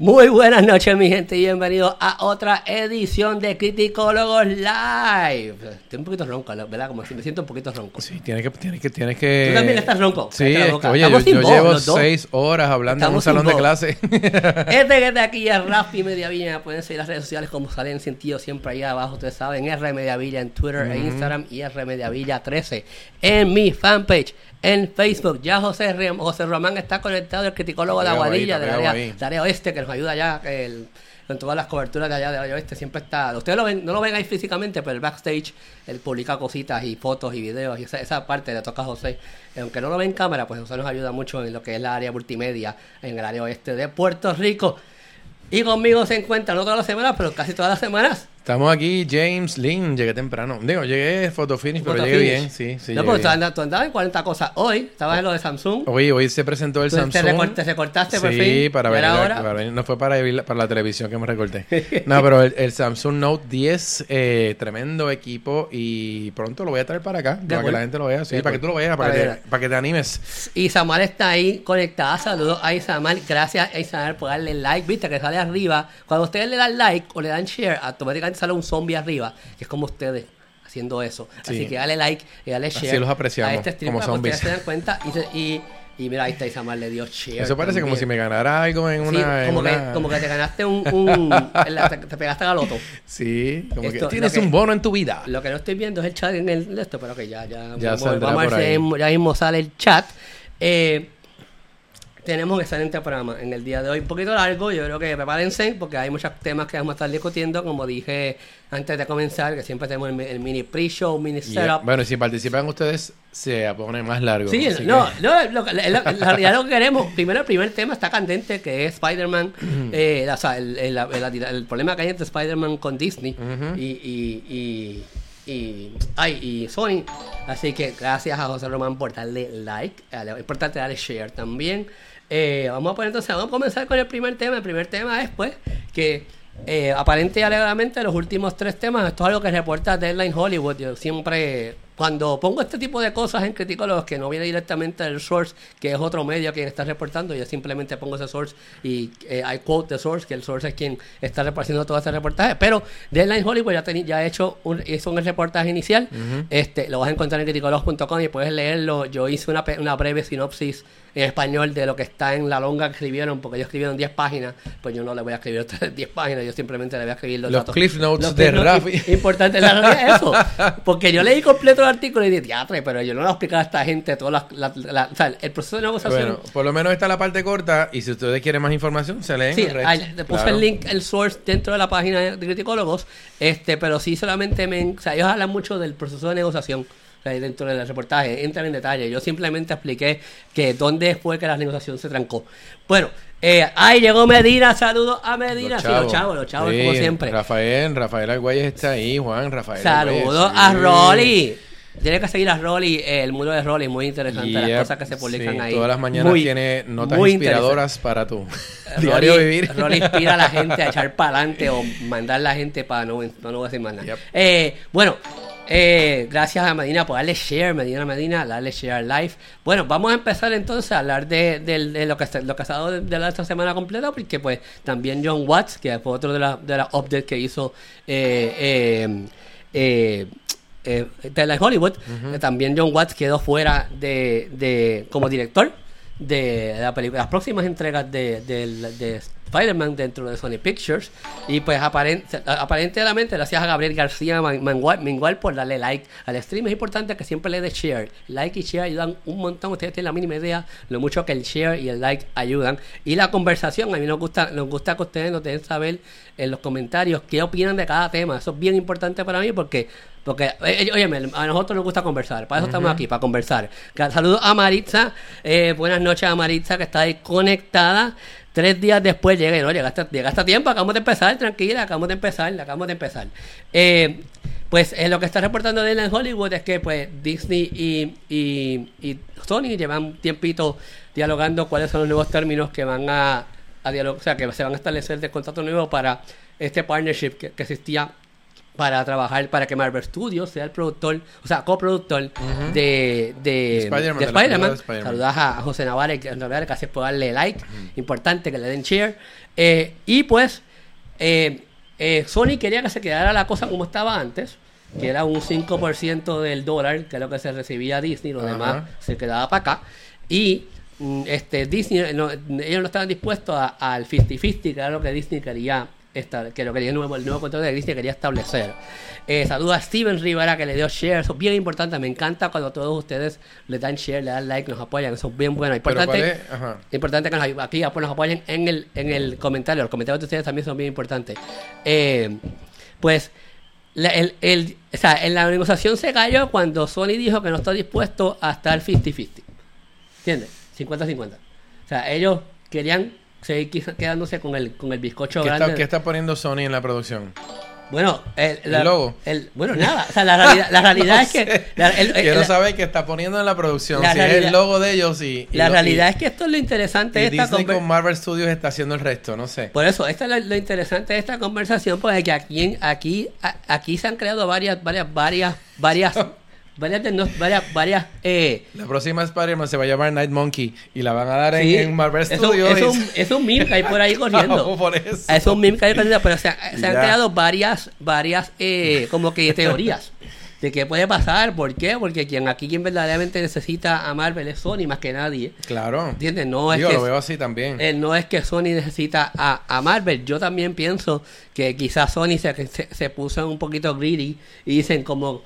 Muy buenas noches, mi gente, y bienvenidos a otra edición de Criticólogos Live. Estoy un poquito ronco, ¿verdad? Como si me siento un poquito ronco. Sí, tienes que, tienes que, tienes que. Tú también estás ronco. Sí, la es que, oye, yo, voz, llevo seis horas hablando Estamos en un salón de clase. Este que está aquí es Rafi Mediavilla. Pueden seguir las redes sociales como salen en sentido siempre ahí abajo. Ustedes saben, R Mediavilla en Twitter e Instagram y R Mediavilla 13 en mi fanpage en Facebook. Ya José, José Román está conectado, el criticólogo de Aguadilla ahí. del área oeste que nos ayuda ya el- con todas las coberturas de allá área oeste. Siempre está. Ustedes lo ven, no lo ven ahí físicamente, pero el backstage, él publica cositas y fotos y videos y esa, esa parte le toca José. Aunque no lo ve en cámara, pues José nos ayuda mucho en lo que es la área multimedia en el área oeste de Puerto Rico. Y conmigo se encuentra no todas las semanas, pero casi todas las semanas. Estamos aquí, James Lynn. Llegué temprano. Digo, llegué photo finish, pero llegué finish. bien. Sí, sí. no, pero tú andabas, tú andabas en 40 cosas hoy. Estabas en lo de Samsung. Oye, hoy se presentó el Samsung. Te, recor- te recortaste por sí, fin. para ¿Ya ver, era la- hora? para ver- no fue para, para la televisión que me recorté. no, pero el, el Samsung Note 10, eh, tremendo equipo y pronto lo voy a traer para acá, para que la gente lo vea, sí, De para que tú lo veas, para, Para que te, para que te animes. Y Samuel está ahí conectada. Saludos a Isamar. Gracias a Isamar por darle like. Viste que sale arriba. Cuando ustedes le dan like o le dan share, automáticamente sale un zombie arriba, que es como ustedes haciendo eso. Sí. Así que dale like y dale Así share. los apreciamos, a este stream como para que zombies. ustedes se den cuenta. Y, se- y, y mira, ahí está Isamar le dio share. Eso parece como si me ganara algo en Sí, una... en como, una- que, como que te ganaste un. un en la- te, te pegaste a loto. Sí, como Esto- que tienes que- un bono en tu vida. Lo que no estoy viendo es el chat en el esto, pero que ya, ya, Ya vamos, a ver si ya mismo sale el chat. Eh, tenemos un excelente programa en el día de hoy, un poquito largo, yo creo que prepárense porque hay muchos temas que vamos a estar discutiendo, como dije antes de comenzar, que siempre tenemos el, el mini pre-show, mini setup. bueno, y si participan ustedes, se pone más largo. Sí, no, que- no, lo, la, la- la realidad lo que queremos, primero el primer tema está candente, que es Spider-Man, eh, o sea, el, el- el- problema que hay entre Spider-Man con Disney y, y, y, y, ay, y Sony. Así que gracias a José Román por darle like, es importante darle share también. Eh, vamos a poner entonces, vamos a comenzar con el primer tema. El primer tema es pues que eh, aparente y alegadamente los últimos tres temas, esto es algo que reporta Deadline Hollywood. Yo siempre, cuando pongo este tipo de cosas en Criticólogos que no viene directamente del source, que es otro medio quien está reportando, yo simplemente pongo ese source y eh, I quote the source, que el source es quien está repartiendo todo ese reportaje. Pero Deadline Hollywood ya, ya ha hecho un, hizo un reportaje inicial. este Lo vas a encontrar en criticólogos.com y puedes leerlo. Yo hice una, una breve sinopsis en español de lo que está en la longa que escribieron, porque ellos escribieron 10 páginas, pues yo no le voy a escribir otras 10 páginas, yo simplemente le voy a escribir los, Los datos. cliff notes Los de Rafi. Importante, la realidad es eso, porque yo leí completo el artículo y dije, teatro, pero yo no le voy a explicar a esta gente todas las, la- la- o sea, el proceso de negociación. Bueno, por lo menos está la parte corta y si ustedes quieren más información, se leen Sí, el resto. ahí le puse Claro. el link, el source dentro de la página de criticólogos, este, pero sí solamente me, o sea, ellos hablan mucho del proceso de negociación. dentro del reportaje, entran en detalle. Yo simplemente expliqué que dónde fue que la negociación se trancó. Bueno, eh, ahí llegó Medina, saludos a Medina, sí, los chavos, los chavos, Sí, como siempre. Rafael, Rafael Argüelles está ahí, Juan, Rafael. Saludos a sí. Rolly. Tienes que seguir a Rolly, eh, el muro de Rolly, muy interesante Yep, las cosas que se publican sí, ahí. Todas las mañanas Muy- tiene notas muy inspiradoras para tu diario Rolly- vivir. Rolly inspira a la gente a echar para adelante o mandar a la gente para no, no, no voy a decir más nada. Yep. Eh, bueno, eh, gracias a Medina por darle share, Medina Medina, darle share live. Bueno, vamos a empezar entonces a hablar de, de- de lo que se- lo que ha estado de, de la esta semana completa, porque pues también John Watts, que fue otro de las de las updates que hizo eh, eh, eh, eh, Hollywood, eh, también John Watts quedó fuera de, de como director de la película, las próximas entregas de, de, de Spider-Man dentro de Sony Pictures. Y pues aparente, aparentemente gracias a Gabriel García Man- Mangual, Mingual por darle like al stream. Es importante que siempre le dé share. Like y share ayudan un montón. Ustedes tienen la mínima idea lo mucho que el share y el like ayudan. Y la conversación, a mí nos gusta, nos gusta que ustedes nos dejen saber en los comentarios qué opinan de cada tema. Eso es bien importante para mí porque porque, eh, oye, a nosotros nos gusta conversar. Para eso estamos aquí, para conversar. Saludos a Maritza. eh, buenas noches a Maritza, que está ahí conectada. Tres días después llegué, ¿no? Llegaste, llegaste a tiempo, acabamos de empezar, tranquila, acabamos de empezar, acabamos de empezar. Eh, pues eh, lo que está reportando en Hollywood es que pues Disney y, y, Sony llevan tiempito dialogando cuáles son los nuevos términos que van a, a dialogar, o sea, que se van a establecer de contrato nuevo para este partnership que existía para trabajar para que Marvel Studios sea el productor, o sea, coproductor de, de Spider-Man, de de la película Spider-Man. de Spider-Man. Saludas a José Navarre, gracias por darle like, importante que le den share. Eh, y pues, eh, eh, Sony quería que se quedara la cosa como estaba antes, que era un 5% del dólar, que es lo que se recibía Disney, lo demás se quedaba para acá. Y mm, este Disney, no- ellos no estaban dispuestos a- al 50-50, que era lo que Disney quería esta- que lo quería el nuevo, el nuevo contrato de Disney quería establecer. Eh, saludo a Steven Rivera que le dio share, eso es bien importante, me encanta cuando todos ustedes le dan share, le dan like, nos apoyan, eso es bien bueno. Importante, importante que nos, aquí nos apoyen en el, en el comentario, los comentarios de ustedes también son bien importantes. Eh, pues la, el, el- o sea, en la negociación se cayó cuando Sony dijo que no está dispuesto a estar 50-50. ¿Entiendes? 50-50. O sea, ellos querían seguir quedándose con el, con el bizcocho ¿Qué grande. está, qué está poniendo Sony en la producción? Bueno, el, la- ¿El logo? el- bueno, nada. O sea, la realidad, la realidad No es que. la- el- Quiero saber qué está poniendo en la producción. Si es el logo de ellos y... y la lo- realidad y- es que esto es lo interesante de esta Disney con Marvel Studios está haciendo el resto, no sé. Por eso, esto es lo, lo interesante de esta conversación, porque que aquí, aquí, aquí se han creado varias, varias, varias, varias, varias, no- varias, varias, eh, La próxima Spider-Man se va a llamar Night Monkey y la van a dar en, sí, en Marvel eso- Studios. Es un, es un meme que hay por ahí corriendo. Por eso. Es un meme que hay corriendo, pero se, han- se han creado varias, varias, eh, como que teorías de qué puede pasar, ¿por qué? Porque quien aquí quien verdaderamente necesita a Marvel es Sony más que nadie. Claro. ¿Entiendes? No es Digo, que lo veo así también. Eh, no es que Sony necesita a, a Marvel. Yo también pienso que quizás Sony se, se, se puso un poquito greedy y dicen como,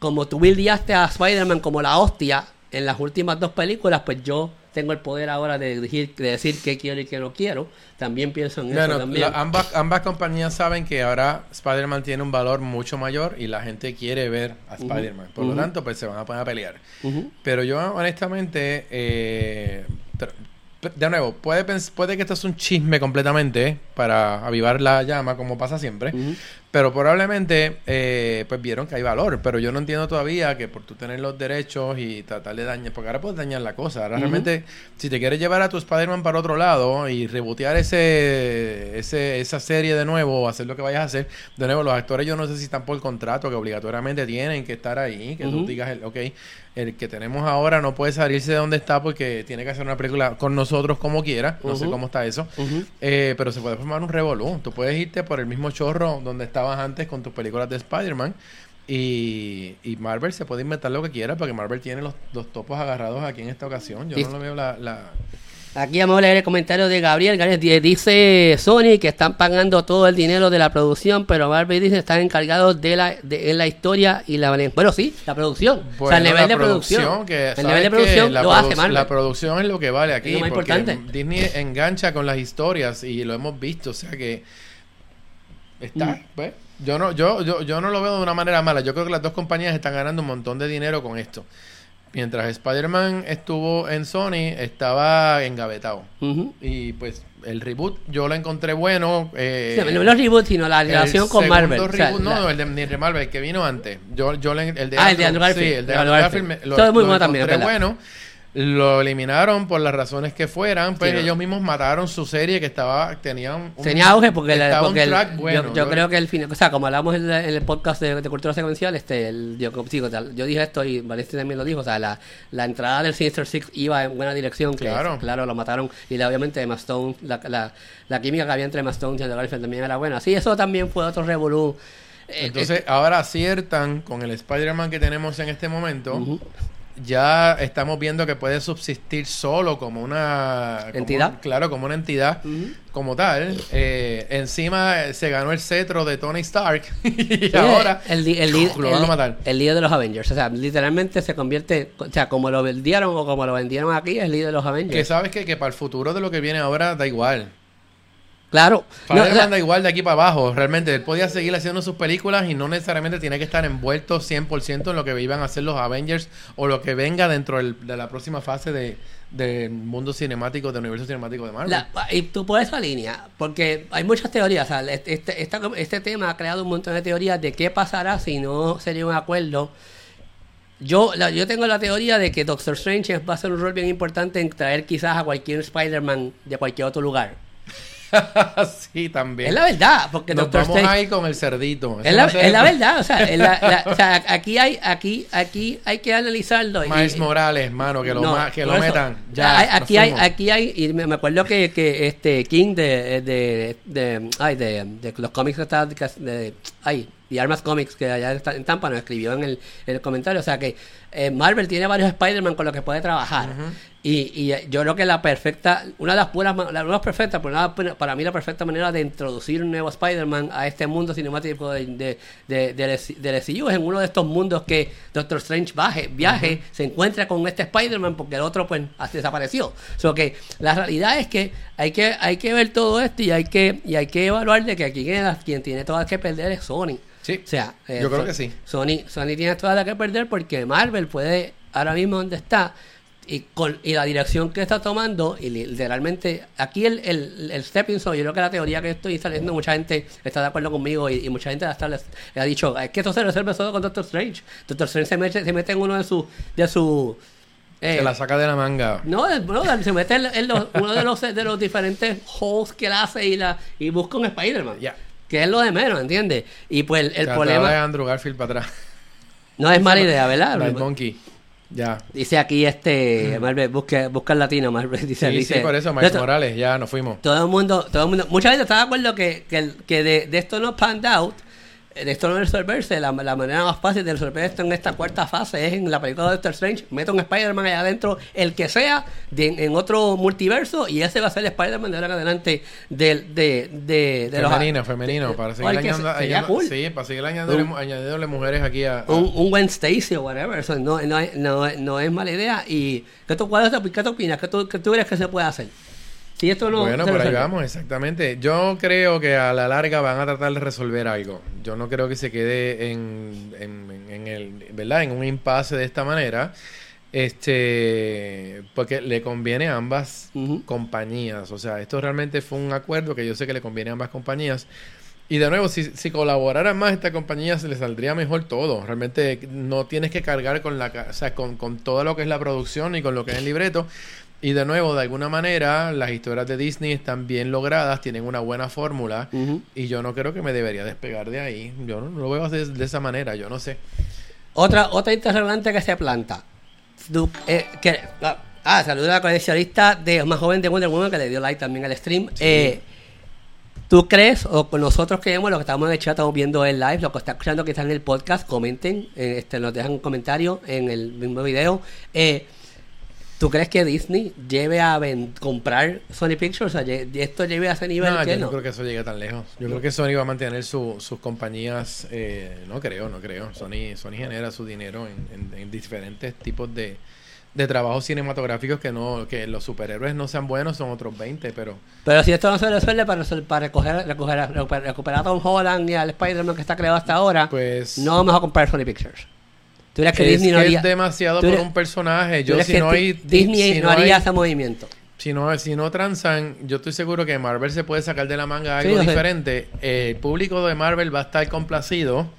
como tú buildeaste a Spider-Man como la hostia en las últimas dos películas, pues yo tengo el poder ahora de decir, de decir qué quiero y qué no quiero. También pienso en eso también. la- ambas, ambas compañías saben que ahora Spider-Man tiene un valor mucho mayor y la gente quiere ver a Spider-Man. Por lo tanto, pues se van a poner a pelear. Pero yo, honestamente, eh, pero- de nuevo, puede, puede que esto es un chisme completamente para avivar la llama, como pasa siempre. Pero probablemente, eh, pues vieron que hay valor. Pero yo no entiendo todavía que por tú tener los derechos y tratar de dañar, porque ahora puedes dañar la cosa. Ahora realmente, si te quieres llevar a tu Spider-Man para otro lado y rebotear ese, ese, esa serie de nuevo o hacer lo que vayas a hacer, de nuevo, los actores yo no sé si están por contrato que obligatoriamente tienen que estar ahí, que tú Ujú. digas, el, ok, el que tenemos ahora no puede salirse de donde está porque tiene que hacer una película con nosotros como quiera. No sé cómo está eso. Eh, pero se puede formar un revolú. Tú puedes irte por el mismo chorro donde estabas antes con tus películas de Spider-Man. Y, y Marvel se puede inventar lo que quiera porque Marvel tiene los, los topos agarrados aquí en esta ocasión. Yo Sí. no lo veo la... la... Aquí vamos a leer el comentario de Gabriel. Gabriel di- dice Sony que están pagando todo el dinero de la producción, pero Marvel Disney están encargados de la, de, en la historia y la Bueno, sí, la producción. o sea, el Bueno, nivel la de producción. que, el ¿sabes nivel de producción lo hace produ- Marvel. La producción es lo que vale aquí. Es lo más porque importante. Disney engancha con las historias y lo hemos visto. O sea que está, Mm. pues. Yo no, yo, yo, yo no lo veo de una manera mala. Yo creo que las dos compañías están ganando un montón de dinero con esto. Mientras Spider-Man estuvo en Sony, estaba engavetado. Y pues el reboot yo lo encontré bueno. eh, Sí, no los reboots, sino la el relación con Marvel. O sea, reboot, no, la- el de, ni de Marvel, el que vino antes. Yo, yo le- el de Ah, el de Andrew Garfield. Sí, el de El de Andrew Andrew Garfield. Garfield. me- Todo es muy lo bueno también, verdad. Lo eliminaron por las razones que fueran, pues Sí, no. ellos mismos mataron su serie que estaba, tenía un, Tenía auge porque, la- porque el- yo- bueno. yo, creo que el final, o sea, como hablamos en, en el podcast de, de cultura secuencial, este, el, yo, sí, yo dije esto y Valencia también lo dijo, o sea, la, la entrada del Sinister Six iba en buena dirección, que Claro. claro, lo mataron y la- obviamente Emma Stone, la, la, la química que había entre Emma Stone y Andrew Garfield también era buena. Sí, eso también fue otro revolú. Eh, Entonces, ahora aciertan con el Spider-Man que tenemos en este momento. Ya estamos viendo que puede subsistir solo como una ¿Entidad? claro, como una entidad como tal. Eh, encima eh, se ganó el cetro de Tony Stark y Sí, ahora el, el, li- lo van a el- matar. el líder de los Avengers. O sea, literalmente se convierte, o sea, como lo vendieron o como lo vendieron aquí, es el líder de los Avengers. Que sabes que, que para el futuro de lo que viene ahora da igual. Claro. No, Para o sea, da igual de aquí para abajo. Realmente él podía seguir haciendo sus películas y no necesariamente tiene que estar envuelto 100% en lo que iban a hacer los Avengers o lo que venga dentro del- de la próxima fase de del mundo cinemático, del universo cinemático de Marvel. La- y tú por esa línea, porque hay muchas teorías, o sea, este, este tema ha creado un montón de teorías de qué pasará si no sería un acuerdo. Yo, la- yo tengo la teoría de que Doctor Strange va a ser un rol bien importante en traer quizás a cualquier Spider-Man de cualquier otro lugar. sí, también. Es la verdad, porque Nos Doctor vamos Strange- ahí con el cerdito. Es la, es la verdad, o sea, es la- la- o sea, aquí hay, aquí, aquí hay que analizarlo. y- Miles Morales, mano, que lo, No, ma- que lo eso, metan. Ya, hay- aquí hay, aquí hay, y me, me acuerdo que, que este King de, de, de, ay, de, de los cómics de, ay, y Armas Comics que allá está en Tampa nos escribió en el, en el comentario, o sea que eh, Marvel tiene varios Spider-Man con los que puede trabajar. Y, y eh, yo creo que la perfecta, una de las puras, ma- la, no es perfecta, pero una- para mí la perfecta manera de introducir un nuevo Spider-Man a este mundo cinemático de, de, de, MCU es en uno de estos mundos que Doctor Strange baje, viaje, se encuentra con este Spider-Man porque el otro pues así desapareció. Que la realidad es que hay que, hay que ver todo esto y hay que, y hay que evaluar de que aquí quien, quien tiene todas que perder es Sony. Sí, O sea, eh, yo creo So- que sí. Sony, Sony tiene toda la que perder porque Marvel puede, ahora mismo donde está, y con y la dirección que está tomando, y li- literalmente, aquí el, el, el stepping stone, yo creo que la teoría que estoy saliendo, mucha gente está de acuerdo conmigo y, y mucha gente hasta les, ha dicho, es que esto se resuelve solo con Doctor Strange. Doctor Strange se mete, se mete en uno de sus... De su, eh, Se la saca de la manga. no, de- no, se mete en, en los- uno de los, de los diferentes holes que él hace y, la, y busca un Spider-Man. Ya. Que es lo de menos, ¿entiendes? Y pues el, Se la problema... trae Andrew Garfield para atrás. No es mala idea, ¿verdad? Night Monkey. Ya. Dice aquí este Marvel, busca, busca el latino, Marvel dice, Sí, dice sí, por eso, esto- Morales, ya nos fuimos. todo el mundo, todo el mundo, mucha gente está de acuerdo que, que de, de esto no panned out, eh, de esto no resolverse, la, la manera más fácil de resolver esto en esta cuarta fase es en la película de Doctor Strange, mete un Spider-Man allá adentro, el que sea, de- en otro multiverso, y ese va a ser el Spider-Man de ahora en adelante del- de, de, de, los Femenino, femenino, para seguir añadiendo, cool. sí, para seguir añadiéndole, Un- añadiéndole mujeres aquí a, a- un, un Gwen Stacy o whatever. Eso no, no, es- no, no es mala idea. ¿Y qué tú, cuál es qué tú opinas? ¿Qué tú, qué tú crees que se puede hacer? Si esto no. bueno, por ahí vamos, exactamente. Yo creo que a la larga van a tratar de resolver algo. Yo no creo que se quede en, en, en el, ¿verdad? En un impasse de esta manera. Este, porque le conviene a ambas compañías. O sea, esto realmente fue un acuerdo que yo sé que le conviene a ambas compañías. Y de nuevo, si, si colaboraran más esta compañía, se le saldría mejor todo. Realmente no tienes que cargar con la, o sea, con, con todo lo que es la producción y con lo que es el libreto. Y de nuevo, de alguna manera, las historias de Disney están bien logradas, tienen una buena fórmula. Y yo no creo que me debería despegar de ahí. Yo no, no lo veo de, de esa manera, yo no sé. Otra, otra interrogante que se planta. Du- eh, que, ah, ah, saluda a la coleccionista de más joven de Wonder Woman que le dio like también al stream. Eh, ¿Tú crees, o nosotros que vemos, lo que estamos en el chat, estamos viendo el live, lo que está escuchando que está en el podcast, comenten, eh, este, nos dejan un comentario en el mismo video. Eh, ¿Tú crees que Disney lleve a comprar Sony Pictures? O sea, esto lleve a ese nivel No, que yo no no? creo que eso llegue tan lejos. Yo creo que Sony va a mantener su- sus compañías. eh, no creo, no creo. Sony, Sony genera su dinero en, en- en diferentes tipos de, de trabajos cinematográficos que no que los superhéroes no sean buenos, son otros 20, pero Pero si esto no se resuelve para, para recoger, recoger- recuperar a Tom Holland y al Spider-Man que está creado hasta ahora, pues. no vamos a comprar Sony Pictures. ¿Tú que es, Disney no haría, es demasiado por un personaje. Yo, si no hay. Disney si no haría hay- ese movimiento? Si no, si no transan, yo estoy seguro que Marvel se puede sacar de la manga algo diferente. El público de Marvel va a estar complacido.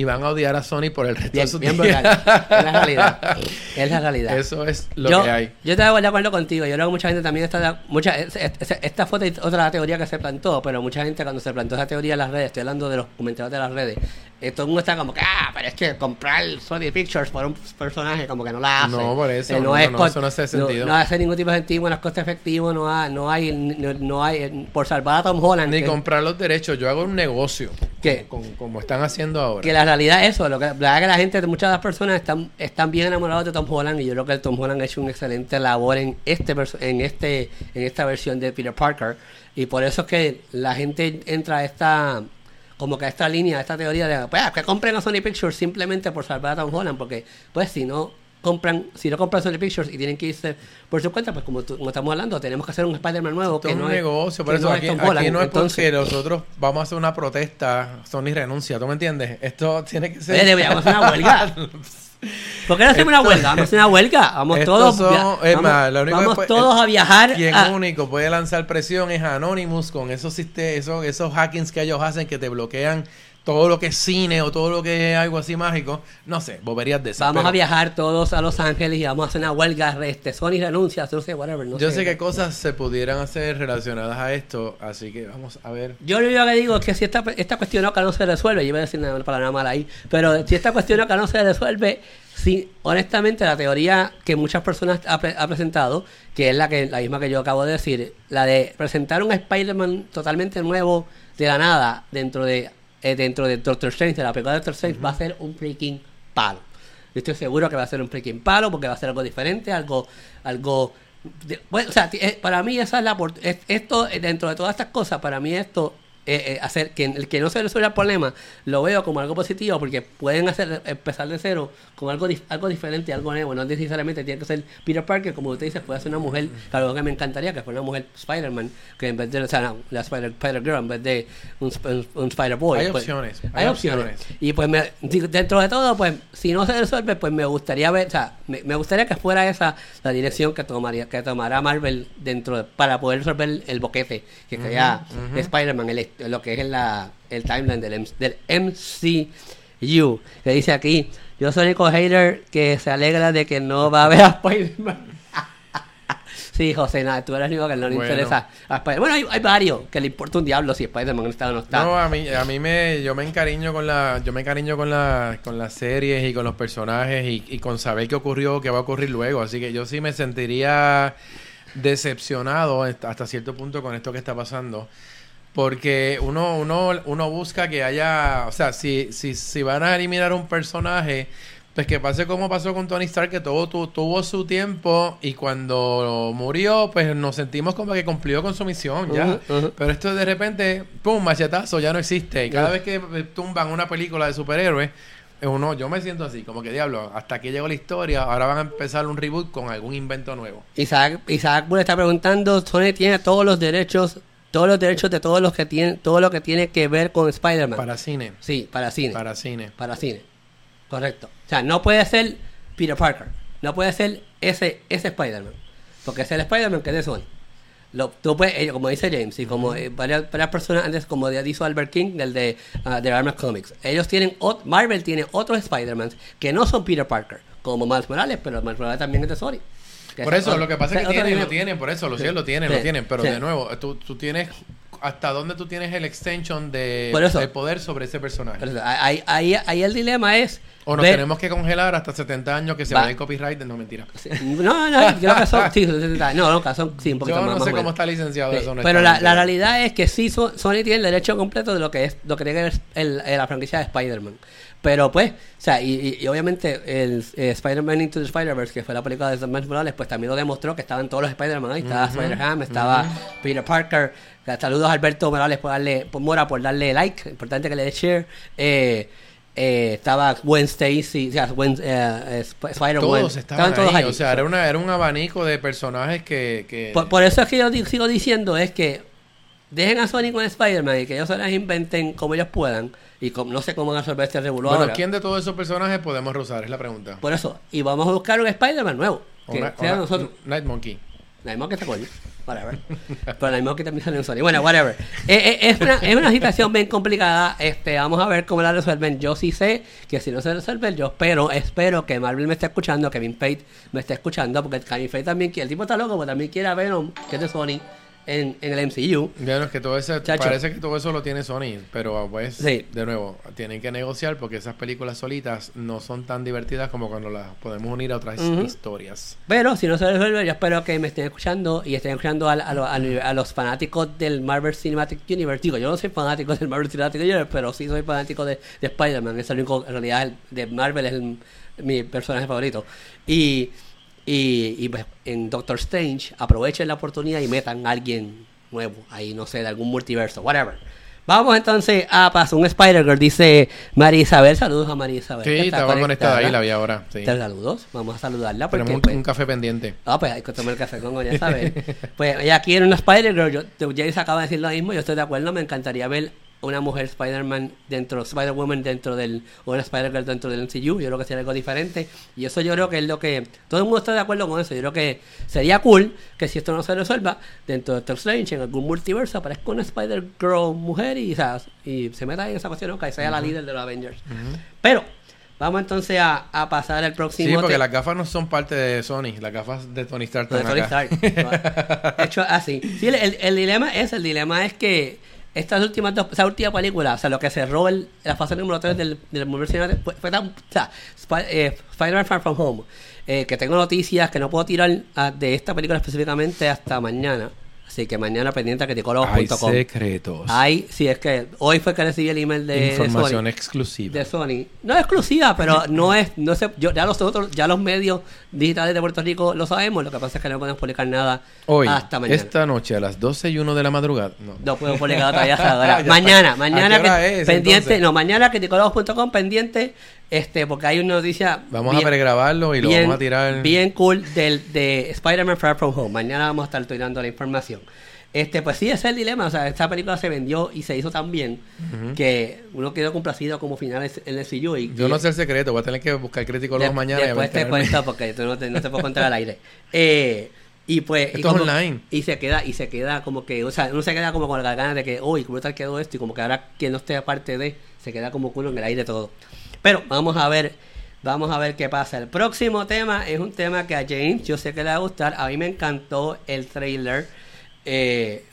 Y van a odiar a Sony por el resto Bien, de su bien. Es la realidad. Es la realidad. Eso es lo yo, que hay. Yo estoy de acuerdo contigo. Yo creo que mucha gente también está mucha, es- es- es- Esta fue otra teoría que se plantó, pero mucha gente cuando se plantó esa teoría en las redes, estoy hablando de los comentarios de las redes, eh, todo el mundo está como que, ah, pero es que comprar Sony Pictures por un personaje como que no la hace. No, por eso, Eh, no, es no, eso no hace sentido. No, hace ningún tipo de sentido, no es coste efectivo, no hay, no hay, no, no hay eh, por salvar a Tom Holland. Ni que- comprar los derechos. Yo hago un negocio. ¿Qué? Como, como- como están haciendo ahora. Que la realidad es eso, lo que, la verdad que la gente, muchas de las personas están, están bien enamorados de Tom Holland y yo creo que Tom Holland ha hecho una excelente labor en este en este en esta versión de Peter Parker. Y por eso es que la gente entra a esta como que a esta línea, a esta teoría de pues, que compren a Sony Pictures simplemente por salvar a Tom Holland porque pues si no compran si no compran Sony Pictures y tienen que irse por su cuenta pues como, como estamos hablando tenemos que hacer un Spider-Man nuevo Esto que es un no es- negocio, por que eso no aquí, Tom aquí no es Entonces, porque nosotros vamos a hacer una protesta, Sony renuncia, ¿tú me entiendes? Esto tiene que ser... Oye, deberíamos hacer una huelga. ¿Por qué no hacemos una huelga? Vamos a hacer una huelga. Vamos todos, son- es vamos, más, lo único que vamos puede- todos a viajar. Quien a- único puede lanzar presión es Anonymous con esos, esos, esos hackings que ellos hacen que te bloquean todo lo que es cine o todo lo que es algo así mágico, no sé, boberías de esas. Vamos pero a viajar todos a Los Ángeles y vamos a hacer una huelga, este, Sony renuncia, no sé, whatever. No Yo sé qué cosas se pudieran hacer relacionadas a esto, así que vamos a ver. Yo lo único que digo es que si esta, esta cuestión acá no se resuelve, yo iba a decir una palabra mala ahí, pero si esta cuestión acá no se resuelve, sí, honestamente la teoría que muchas personas ha, pre- ha presentado, que es la que la misma que yo acabo de decir, la de presentar un Spider-Man totalmente nuevo de la nada dentro de eh, dentro de Doctor Strange, de la película de Doctor Strange, va a ser un freaking palo. Yo estoy seguro que va a ser un freaking palo porque va a ser algo diferente, algo algo bueno, o sea, eh, para mí esa es la esto eh, dentro de todas estas cosas, para mí esto eh, eh, hacer que el que no se resuelva el problema lo veo como algo positivo porque pueden hacer empezar de cero con algo algo diferente, algo nuevo, no necesariamente tiene que ser Peter Parker, como usted dice, puede ser una mujer, algo que me encantaría que fuera una mujer Spider-Man, que en vez de o sea, no, la Spider, Spider-Girl en vez de un, un- un Spider-Boy. Hay pues, opciones, hay, opciones. opciones. Y pues me- dentro de todo, pues si no se resuelve, pues me gustaría ver, o sea, me, me gustaría que fuera esa la dirección que tomaría, que tomará Marvel dentro de- para poder resolver el boquete que crea Spider-Man, el- lo que es la, el timeline del, del MCU. Que dice aquí, yo soy el único hater que se alegra de que no va a haber a Spider-Man. Sí, José, nada, tú eres el único que no le Bueno. interesa a Spider-Man. Bueno, hay, hay varios que le importa un diablo si Spider-Man está o no está. No, a mí, a mí me, yo me encariño con la, yo me encariño con la, con las series y con los personajes y, y con saber qué ocurrió, qué va a ocurrir luego. Así que yo sí me sentiría decepcionado hasta cierto punto con esto que está pasando. Porque uno, uno, uno busca que haya, o sea, si, si, si van a eliminar un personaje, pues que pase como pasó con Tony Stark, que todo tu- tuvo su tiempo y cuando murió, pues nos sentimos como que cumplió con su misión, ya. Pero esto de repente, pum, machetazo, ya no existe. Y cada vez que tumban una película de superhéroes, uno, yo me siento así, como que diablo, hasta aquí llegó la historia, ahora van a empezar un reboot con algún invento nuevo. Isaac, Isaac Bull está preguntando, Sony tiene todos los derechos, todos los derechos de todos los que tienen, todo lo que tiene que ver con Spider-Man. Para cine. Sí, para cine. Para, Para cine. cine. Correcto. O sea, no puede ser Peter Parker. No puede ser ese, ese Spider-Man. Porque es el Spider-Man que es de Sony. Lo, tú puedes, eh, como dice James, y como eh, varias, varias personas antes, como ya dijo Albert King, del de, de Armor Comics, ellos tienen, ot- Marvel tiene otros Spider-Man que no son Peter Parker, como Miles Morales, pero Miles Morales también es de Sony. Que Por es eso, otro- lo que pasa es que tienen, lo tienen, por eso, los Sí. lo tienen, Sí. lo tienen. Pero Sí. de nuevo, tú, tú tienes, ¿hasta dónde tú tienes el extension de, eso. de poder sobre ese personaje? Ahí, ahí, ahí el dilema es. O nos ver- tenemos que congelar hasta 70 años que se Va. el copyright, no mentira. Sí, No, no, creo que son. Sí, no, no, que son sí, un poquito Yo más. no más sé o cómo menos. está licenciado Sí, eso. pero la, la realidad es que sí, So- Sony tiene el derecho completo de lo que es lo que tiene que ver el, el- la franquicia de Spider-Man. Pero pues, o sea, y, obviamente el eh, Spider-Man Into the Spider-Verse, que fue la película de Miles Morales, pues también lo demostró que estaban todos los Spider-Man ahí. Estaba Spider-Ham, estaba Peter Parker. Saludos a Alberto Morales por darle, por Mora por darle like. Importante que le dé share. Eh, eh, estaba Gwen Stacy, o sea, Gwen, eh, eh, Sp- Spider-Gwen. Todos estaban, todos ahí, ahí. O sea, era, una, era un abanico de personajes que... que... Por, por eso es que yo sigo diciendo es que dejen a Sony con Spider-Man y que ellos se las inventen como ellos puedan y com- no sé cómo van a resolver este revuelo bueno, ahora. ¿quién de todos esos personajes podemos rozar? Es la pregunta. Por eso, y vamos a buscar un Spider-Man nuevo. O Que na- sea nosotros. Night Monkey. Nightmare que está coño. Whatever. Pero Nightmare que también sale en Sony. Bueno, whatever. Eh, eh, es, una, es una situación bien complicada. Este, vamos a ver cómo la resuelven. Yo sí sé que si no se resuelve, yo espero, espero que Marvel me esté escuchando, que Kevin Feige me esté escuchando, porque Kevin Feige también quiere, el tipo está loco, pero también quiere a Venom, que es de Sony, en, en el MCU. No, es que todo eso, Chacho. parece que todo eso lo tiene Sony, pero pues, Sí. de nuevo, tienen que negociar porque esas películas solitas no son tan divertidas como cuando las podemos unir a otras Ujú. historias. Pero si no se resuelve, yo espero que me estén escuchando y estén escuchando a, a a a los fanáticos del Marvel Cinematic Universe. Digo, yo no soy fanático del Marvel Cinematic Universe, pero sí soy fanático de, de Spider-Man. Es el único, en realidad, el- de Marvel es el- mi personaje favorito. Y, y, y, pues, en Doctor Strange aprovechen la oportunidad y metan a alguien nuevo ahí, no sé, de algún multiverso, whatever. Vamos entonces a pasar un Spider-Girl, dice María Isabel. Saludos a María Isabel. Sí, estaba conectada ahí, la vi ahora. Sí. Te saludos, vamos a saludarla porque Tenemos un, pues, un café pendiente. Ah, pues hay que tomar el café con ella, ¿sabes? pues ella quiere una Spider-Girl. Yo, James acaba de decir lo mismo. Yo estoy de acuerdo. Me encantaría ver una mujer Spider-Man dentro, Spider-Woman dentro del, o una Spider-Girl dentro del MCU, yo creo que sería algo diferente, y eso yo creo que es lo que, todo el mundo está de acuerdo con eso, yo creo que sería cool que si esto no se resuelva, dentro de Doctor Strange, en algún multiverso, aparezca una Spider-Girl mujer y, y se meta en esa cuestión, que sea la líder de los Avengers. Pero, Vamos entonces a, a pasar al próximo. Sí, porque las gafas no son parte de Sony. Las gafas de Tony Stark de Tony. Stark. Hecho así. Sí, el- el dilema es, el dilema es que estas últimas dos, esa última película, o sea, lo que cerró el, la fase número 3 del, del universo fue, fue tan, o sea, Spi- eh, Far From Home, eh, que tengo noticias que no puedo tirar de esta película específicamente hasta mañana. Así que mañana pendiente a Hay criticólogos.com. secretos. Hay, sí, es que hoy fue que recibí el email de, de Información Sony exclusiva. de Sony. No es exclusiva, pero no es, no sé, yo, ya los otros, ya los medios digitales de Puerto Rico lo sabemos, lo que pasa es que no podemos publicar nada Hoy, hasta mañana. esta noche a las 12 y 1 de la madrugada. No. No puedo publicar todavía hasta ahora. Mañana, mañana ¿A qué hora que- es, pendiente, entonces? no, mañana criticólogos.com pendiente, este, porque hay una noticia Vamos bien- a pregrabarlo y lo bien- vamos a tirar. Bien cool del, de Spider-Man Far From Home. Mañana vamos a estar tirando la información. Este, pues sí, ese es el dilema. O sea, esta película se vendió y se hizo tan bien que uno quedó complacido como final en el CU. Y, Yo y- no sé el secreto, voy a tener que buscar críticos de- mañana. y después te cuento porque tú no te, no te puedo contar al aire. Eh, y pues. y Esto es como- online. Y se queda, y se queda como que, o sea, uno se queda como con las ganas de que, uy, ¿cómo tal quedó esto? Y como que ahora que no esté aparte de, se queda como culo en el aire todo. Pero vamos a ver, vamos a ver qué pasa. El próximo tema es un tema que a James yo sé que le va a gustar. A mí me encantó el trailer. Eh,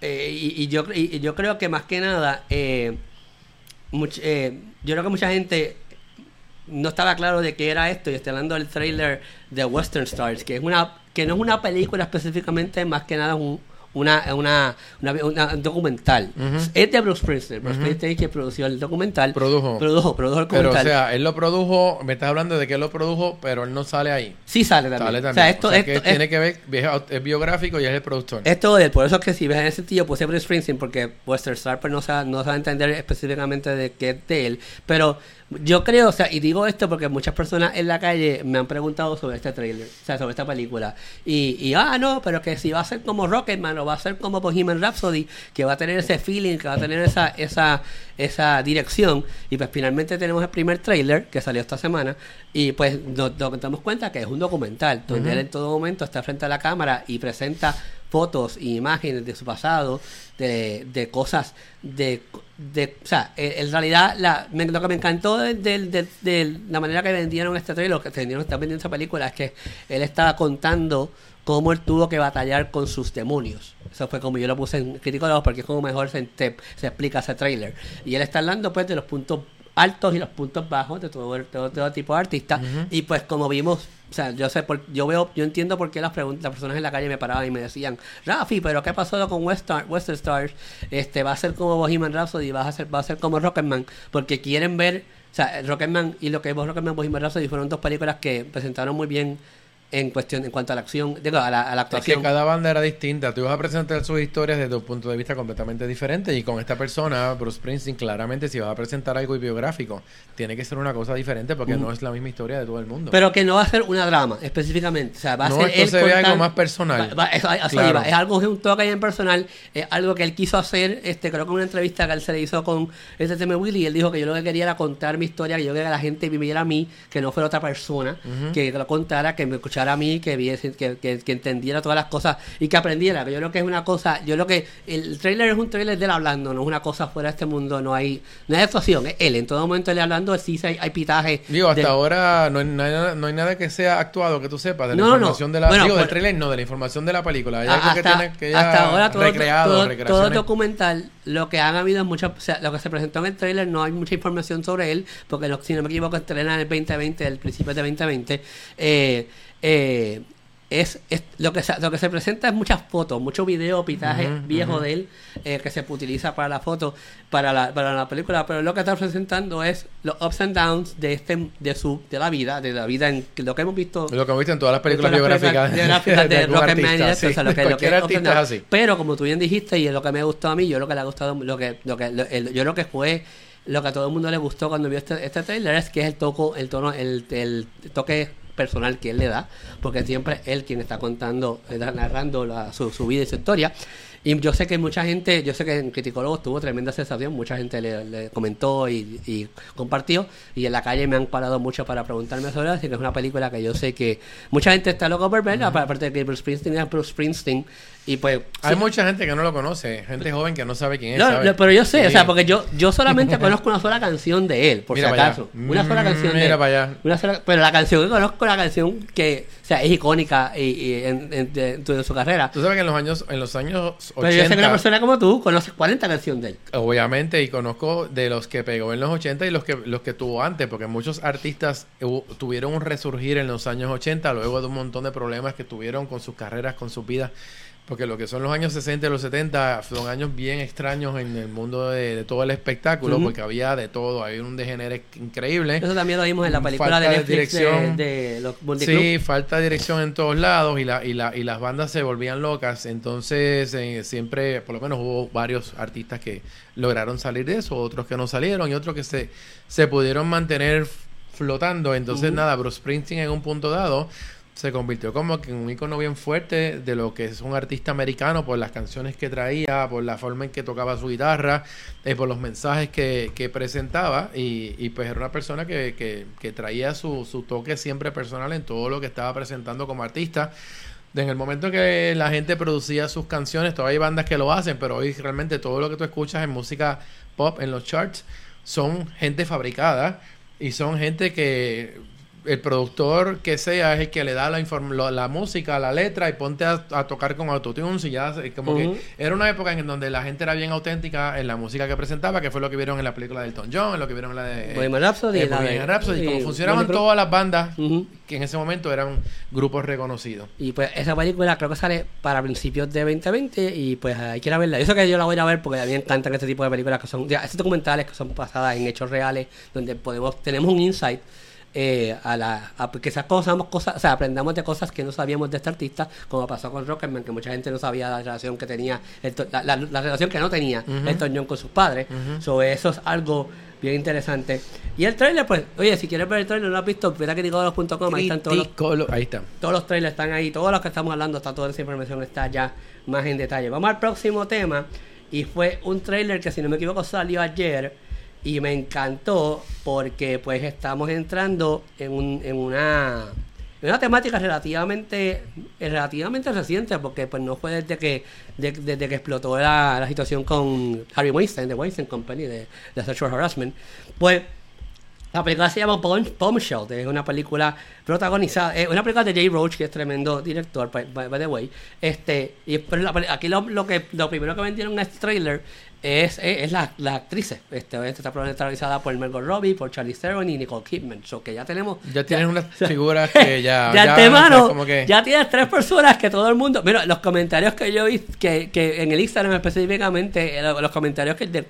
eh, y, yo, yo creo que más que nada, eh, much- eh, yo creo que mucha gente no estaba claro de qué era esto y estoy hablando del trailer de Western Stars que es una que no es una película específicamente más que nada un, una, una, una, una- un documental Ujú. es de Bruce Springsteen Bruce Springsteen que produció el documental Produjo. produjo, produjo el Pero, o documental sea, él lo produjo, me estás hablando de que él lo produjo, pero él no sale ahí. sí sale también, Sale o también. sea esto, O sea, esto, que esto- tiene que ver, es es biográfico y es el productor. Esto de por eso es que si ves en ese sentido puse Bruce Springsteen porque Western Star pues no se, va- no se va a entender específicamente de qué es de él. Pero yo creo, o sea, y digo esto porque muchas personas en la calle me han preguntado sobre este trailer, o sea, sobre esta película. Y, y ah, no, pero que si va a ser como Rocketman o va a ser como Bohemian Rhapsody, que va a tener ese feeling, que va a tener esa, esa, esa dirección. Y pues finalmente tenemos el primer trailer que salió esta semana. Y pues nos, nos damos cuenta que es un documental, donde él en todo momento está frente a la cámara y presenta fotos y imágenes de su pasado, de, de cosas, de, de o sea, en realidad la, lo que me encantó de, de- de- de la manera que vendieron este trailer, que vendieron, están vendiendo esta película, es que él estaba contando cómo él tuvo que batallar con sus demonios. Eso fue como yo lo puse en Crítico porque es como mejor se, se explica ese trailer. Y él está hablando pues de los puntos altos y los puntos bajos de todo, todo, todo tipo de artistas. Y pues como vimos, o sea, yo sé por, yo veo, yo entiendo por qué las preguntas, las personas en la calle me paraban y me decían, Rafi, pero ¿qué pasó con Western, Western Stars? Este va a ser como Bohemian Rhapsody, va a ser, va a ser como Rocketman, porque quieren ver, o sea, Rocketman y lo que es Rocketman Bohemian Rhapsody fueron dos películas que presentaron muy bien en cuestión, en cuanto a la acción, digo, a la, a la Es que actuación. cada banda era distinta. Tú ibas a presentar sus historias desde un punto de vista completamente diferente. Y con esta persona, Bruce Springsteen, claramente, si vas a presentar algo biográfico, tiene que ser una cosa diferente porque no es la misma historia de todo el mundo. Pero que no va a ser una drama, específicamente. O sea, va a No, ser esto se ve algo más personal. Va- va- así Claro. iba. Es algo que es un toque en personal. Es algo que él quiso hacer. Este, creo que en una entrevista que él se le hizo con este tema Willy. Él dijo que yo lo que quería era contar mi historia, que yo quería que la gente me viera a mí, que no fuera otra persona, que lo contara, que me escuchara a mí, que, viese, que, que, que entendiera todas las cosas y que aprendiera. Yo creo que es una cosa. Yo creo que el trailer es un trailer de él hablando, no es una cosa fuera de este mundo. No hay, no hay actuación, es él. En todo momento él hablando, sí hay, hay pitaje. Digo, hasta ahora no hay, nada, no hay nada que sea actuado que tú sepas de la No, no, no. información de la Bueno, digo, del por- trailer, no, de la información de la película. Hay A- algo que hasta, tiene que ya hasta ahora todo, recreado, todo, todo recreaciones. documental lo que han habido es mucha o sea, lo que se presentó en el trailer no hay mucha información sobre él porque no- si no me equivoco estrena en el 2020 el principio de 2020 eh, eh, es, es- lo que se, lo que se presenta es muchas fotos mucho video pitaje viejo de él eh, que se utiliza para la foto para la, para la película pero lo que está presentando es los ups and downs de este de su de la vida de la vida en lo que hemos visto Lo que hemos visto en todas las películas biográficas, biográficas de, Rocketman sí, o sea, lo que, lo que- es así. Pero como tú bien dijiste, y es lo que me gustó a mí, yo lo que le ha gustado, lo que, lo que, lo- el- yo creo que fue lo que a todo el mundo le gustó cuando vio este, este trailer es que es el toco, el tono, el, el toque personal que él le da, porque siempre es él quien está contando, eh, narrando la- su, su vida y su historia. Y yo sé que mucha gente, yo sé que en Criticólogos tuvo tremenda sensación, mucha gente le, le comentó y, y compartió, y en la calle me han parado mucho para preguntarme sobre eso, así que es una película que yo sé que mucha gente está loca por verla, aparte de que Bruce Springsteen es Bruce Springsteen, y pues... Hay sí. mucha gente que no lo conoce, gente joven que no sabe quién es. No, no, pero yo sé, Sí. o sea, porque yo, yo solamente conozco una sola canción de él, por Mira si acaso. Una sola Mm, canción de él. para allá. Una sola- pero la canción que conozco, la canción que o sea, es icónica y, y en, en- de su carrera. Tú sabes que en los años, en los años 80, Pero yo sé que una persona como tú conoce 40 canciones de él. obviamente, y conozco de los que pegó en los 80 y los que, los que tuvo antes, porque muchos artistas tuvieron un resurgir en los años 80, luego de un montón de problemas que tuvieron con sus carreras, con sus vidas. Porque lo que son los años 60 y los 70 son años bien extraños en el mundo de, de todo el espectáculo, porque había de todo, había un degenere increíble. Eso también lo vimos en la película Falta de Netflix de, dirección. de los Club. Sí, falta de dirección en todos lados y, la, y, la, y las bandas se volvían locas. Entonces, eh, siempre, por lo menos hubo varios artistas que lograron salir de eso, otros que no salieron y otros que se, se pudieron mantener flotando. Entonces, nada, Bruce Springsteen en un punto dado se convirtió como que en un icono bien fuerte de lo que es un artista americano por las canciones que traía, por la forma en que tocaba su guitarra, eh, por los mensajes que, que presentaba y, pues era una persona que, que, que traía su, su toque siempre personal en todo lo que estaba presentando como artista. En el momento que la gente producía sus canciones, todavía hay bandas que lo hacen, pero hoy realmente todo lo que tú escuchas en música pop, en los charts, son gente fabricada y son gente que el productor que sea es el que le da la, lo- la música, la letra y ponte a, a tocar con autotunes y ya como que era una época en donde la gente era bien auténtica en la música que presentaba, que fue lo que vieron en la película de Elton John, en lo que vieron en la de Bohemian Rhapsody, eh, la de- Bohemian Rhapsody, y como funcionaban todas las bandas que en ese momento eran grupos reconocidos. Y pues esa película creo que sale para principios de 2020 y pues hay que ir a verla. Yo sé que yo la voy a ir a ver porque a mí me encantan este tipo de películas que son, ya, estos documentales que son basadas en hechos reales, donde podemos, tenemos un insight eh, a la, a que esas cosas, o sea, aprendamos de cosas que no sabíamos de este artista, como pasó con Rocketman, que mucha gente no sabía la relación que tenía, Elton- la, la- la relación que no tenía Ujú. Elton John con sus padres. Ujú. Sobre eso es algo bien interesante. Y el trailer, pues, oye, si quieres ver el trailer, no lo has visto, vete a criticodos.com, ahí están todos los Ahí está. todos los trailers están ahí, todos los que estamos hablando, está toda esa información está ya más en detalle. Vamos al próximo tema. Y fue un trailer que si no me equivoco salió ayer. Y me encantó porque pues estamos entrando en, un, en una en una temática relativamente relativamente reciente porque pues no fue desde que de- desde que explotó la, la situación con Harry Weinstein de Weinstein Company de, de sexual harassment pues la película se llama Bomb- Bombshell, es una película protagonizada, es una película de Jay Roach, que es tremendo director, by, by- the way. Este, y pero la aquí lo, lo que lo primero que vendieron en este trailer es, es, es la, la actrices. Este, esta está protagonizada por Margot Robbie, por Charlie Theron y Nicole Kidman. So que ya tenemos. Ya tienes unas figuras que ya. ya, antemano, o sea, como que- ya tienes tres personas que todo el mundo. Mira, los comentarios que yo vi, que, que en el Instagram específicamente, eh, lo- los comentarios que. De,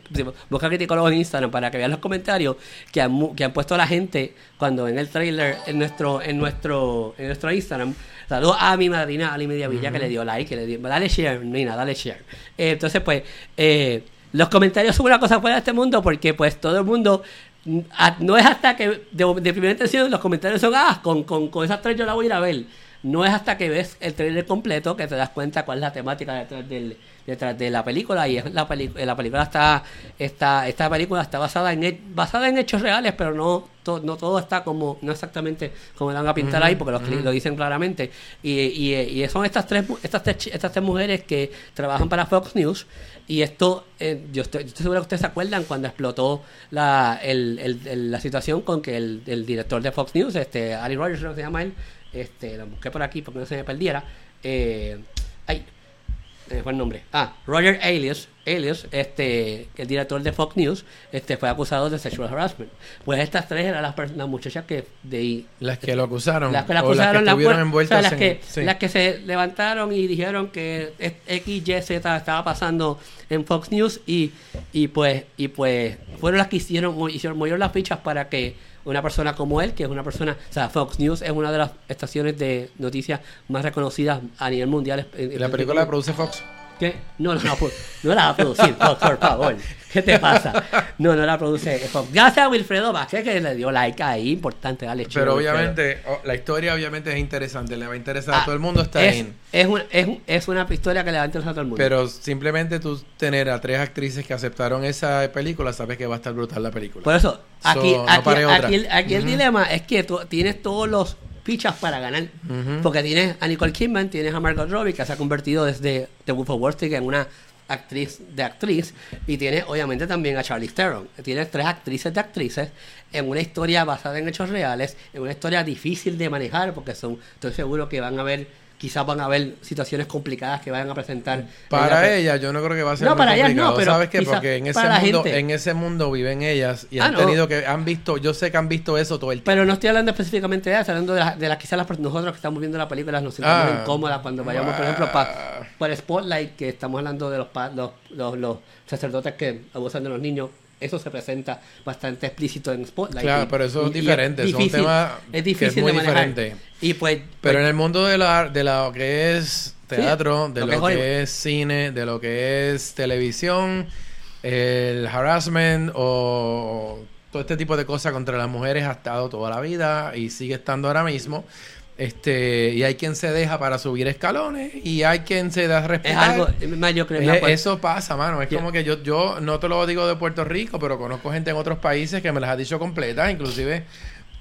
busca criticólogos en Instagram para que vean los comentarios que han, que han puesto la gente cuando ven el trailer en nuestro, en nuestro, en nuestro Instagram. Saludos a mi madrina Ali Media Villa que le dio like, que le dio. Dale share, Nina, dale share. Eh, entonces, pues. Eh, los comentarios son una cosa fuera de este mundo porque pues todo el mundo mm, a- no es hasta que de, de primera intención los comentarios son ah con, con, con esas tres yo la voy a ir a ver no es hasta que ves el trailer completo que te das cuenta cuál es la temática detrás del detrás de la película y es la película la película está está esta película está basada en basada en hechos reales pero no to- no todo está como no exactamente como lo van a pintar ahí porque los lo dicen claramente y, y, y son estas tres estas tres estas tres mujeres que trabajan para Fox News y esto, eh, yo, estoy, yo estoy seguro que ustedes se acuerdan cuando explotó la, el, el- el- la situación con que el, el director de Fox News, este Ali Rogers, creo que se llama él, este, lo busqué por aquí porque no se me perdiera. Eh, ay, eh, el nombre. Ah, Roger Ailes, Ailes, este, el director de Fox News, este, fue acusado de sexual harassment. Pues estas tres eran las, las muchachas que de Las que lo acusaron. las que la o las acusaron, que las estuvieron bu- envueltas o sea, las, en- que, sí. las que se levantaron y dijeron que X, Y, Z estaba pasando en Fox News y, y pues y pues fueron las que hicieron, hicieron movieron las fichas para que una persona como él, que es una persona, o sea, Fox News es una de las estaciones de noticias más reconocidas a nivel mundial. ¿Y la película la produce Fox? ¿Qué? No, no, la pu- no la va a producir, por, por favor. ¿Qué te pasa? No, no la produce. Gracias a Wilfredo Vázquez que le dio like ahí, importante, dale chido, Pero obviamente, oh, la historia obviamente es interesante, le va a interesar Ah, a todo el mundo, está es, bien. es, un- es, un- es una historia que le va a interesar a todo el mundo. Pero simplemente tú tener a tres actrices que aceptaron esa película, sabes que va a estar brutal la película. Por eso, aquí, So, no aquí, el, dilema es que tú tienes todos los fichas para ganar. Porque tienes a Nicole Kidman, tienes a Margot Robbie, que se ha convertido desde The Wolf of Wall Street en una actriz de actriz. Y tienes obviamente también a Charlize Theron. Tienes tres actrices de actrices en una historia basada en hechos reales, en una historia difícil de manejar, porque son, estoy seguro que van a haber, quizás van a haber situaciones complicadas que vayan a presentar. Para ella, yo no creo que va a ser No, muy para ellas no, pero ¿Sabes qué? Porque en ese mundo, gente. en ese mundo viven ellas y Ah, han no. tenido que, han visto, yo sé que han visto eso todo el tiempo. Pero no estoy hablando específicamente de ella, estoy hablando de las de las quizás las nosotros que estamos viendo la película nos sentimos Ah. incómodas cuando vayamos, por ejemplo, Ah. para para Spotlight, que estamos hablando de los, pa- los, los, los sacerdotes que abusan de los niños. Eso se presenta bastante explícito en Spotlight. Claro, pero eso es diferente, es difícil, tema es que es difícil muy de manejar. diferente. Y pues, Pero pues, en el mundo de, la, de lo que es teatro, de lo lo, que es Hollywood. que es cine, de lo que es televisión, el harassment o todo este tipo de cosas contra las mujeres ha estado toda la vida y sigue estando ahora mismo. Este, y hay quien se deja para subir escalones y hay quien se da a es algo, es más, yo creo, Eh, Eso pasa, mano. Es como que yo, yo no te lo digo de Puerto Rico, pero conozco gente en otros países que me las ha dicho completas. Inclusive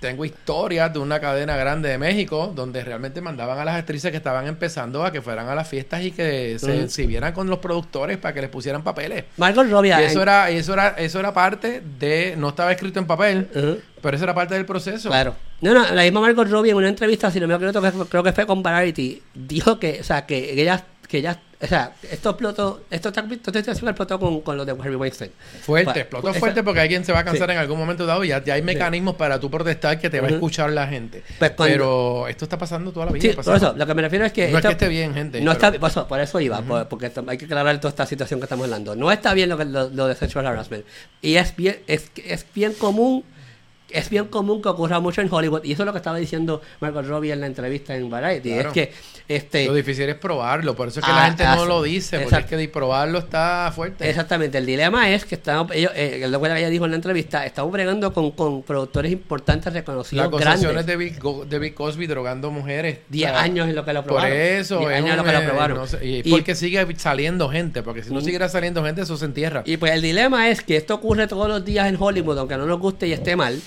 tengo historias de una cadena grande de México donde realmente mandaban a las actrices que estaban empezando a que fueran a las fiestas y que se exhibieran con los productores para que les pusieran papeles. Margot Robbie. Y eso era, eso era, eso era parte de, no estaba escrito en papel, pero eso era parte del proceso. Claro. No, no, la misma Margot Robbie en una entrevista, si no me equivoco, creo que- creo que fue con Variety, dijo que, o sea, que ella, que ella, o sea, esto explotó, esto está, esto situación explotó con, con lo de Harvey Weinstein. Fuerte, Pa- explotó esa- fuerte porque alguien se va a cansar Sí. en algún momento dado y ya, ya hay mecanismos para tú protestar que te va a escuchar la gente. Pues cuando- Pero esto está pasando toda la vida. Sí, por eso, lo que me refiero es que... No es esto- que esté bien, gente, No pero- está, por eso, por eso iba, por- porque esto- hay que aclarar toda esta situación que estamos hablando. No está bien lo, lo, lo de sexual harassment. Y es bien, es, es bien común... Es bien común que ocurra mucho en Hollywood y eso es lo que estaba diciendo Margot Robbie en la entrevista en Variety. Claro. Es que este, Lo difícil es probarlo, por eso es que Ah, la gente no ah, lo dice, porque es que probarlo está fuerte. Exactamente, el dilema es que estamos, ellos, eh, lo que ella dijo en la entrevista, estamos bregando con, con productores importantes Las reconocidos acusaciones grandes. de Bill, Go- de Bill Cosby drogando mujeres. 10 o sea, años en lo que lo Por probaron. eso, 10 es años en lo que lo eh, probaron. no sé, y Y- porque sigue saliendo gente, porque si no Mm. siguiera saliendo gente, eso se entierra. Y pues el dilema es que esto ocurre todos los días en Hollywood, aunque no nos guste y esté mal.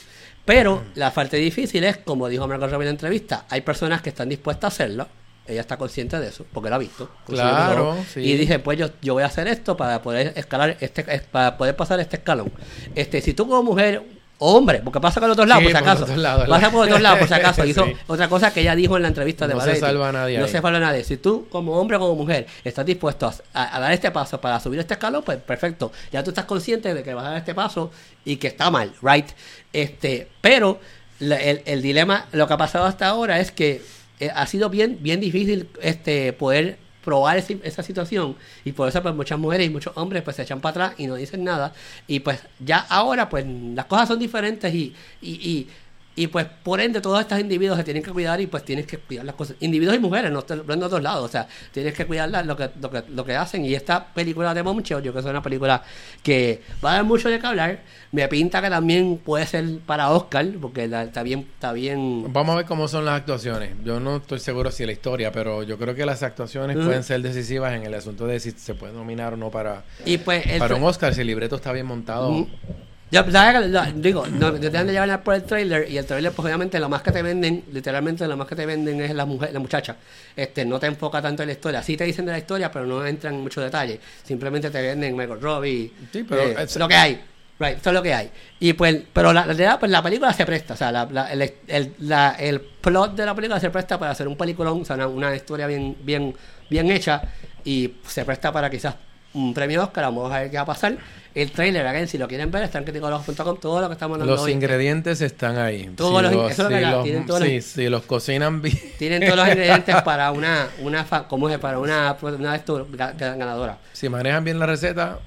Pero la parte difícil es, como dijo Margot Robbie en la entrevista, hay personas que están dispuestas a hacerlo. Ella está consciente de eso, porque lo ha visto. Claro, sí. Y dice, pues yo, yo voy a hacer esto para poder escalar este, es- para poder pasar este escalón. Este, si tú como mujer hombre, porque pasa por los dos lados, Sí, por si por acaso. dos lados, pasa por los dos lados, por si acaso. Hizo Sí. otra cosa que ella dijo en la entrevista de No se salva a nadie No ahí. se salva a nadie. Si tú, como hombre o como mujer, estás dispuesto a, a- a dar este paso para subir este escalón, pues perfecto. Ya tú estás consciente de que vas a dar este paso y que está mal, right? Este, pero la- el, el dilema, lo que ha pasado hasta ahora es que eh, ha sido bien, bien difícil este poder probar ese- esa situación. Y por eso pues muchas mujeres y muchos hombres pues se echan para atrás y no dicen nada. Y pues ya ahora pues las cosas son diferentes y, y, y, y, pues por ende todos estos individuos se tienen que cuidar y pues tienes que cuidar las cosas. Individuos y mujeres no estoy hablando de dos lados. O sea tienes que cuidar lo que, lo que lo que hacen. Y esta película de Bombshell yo creo que es una película que va a dar mucho de qué hablar. Me pinta que también puede ser para Oscar porque la- está bien está bien. Vamos a ver cómo son las actuaciones. Yo no estoy seguro si la historia, pero yo creo que las actuaciones pueden ser decisivas en el asunto de si se puede nominar o no para, y pues para un Oscar, si el libreto está bien montado. Yo, Lo- digo, no, te dejan de llevar por el trailer y el trailer, pues obviamente lo más que te venden, literalmente lo más que te venden es la mujer, la muchacha. Este, no te enfoca tanto en la historia. Sí te dicen de la historia, pero no entran en mucho detalle. Simplemente te venden Michael Robbie. Sí, pero eh, es- lo que hay. Right, eso es lo que hay. Y pues, pero la, la realidad, pues la película se presta. O sea, la, la- el, el, la- el plot de la película se presta para hacer un peliculón, o sea, una, una historia bien, bien, bien hecha y se presta para quizás un premio Oscar. Vamos a ver qué va a pasar. El trailer, again, si lo quieren ver, está en criticologos.com, todo lo que estamos hablando Los hoy. ingredientes están ahí. Todos los- eso si los- tienen todos los- sí, si los cocinan bien. Tienen todos los ingredientes para una, una ¿cómo es? Para una, una ganadora. Si manejan bien la receta,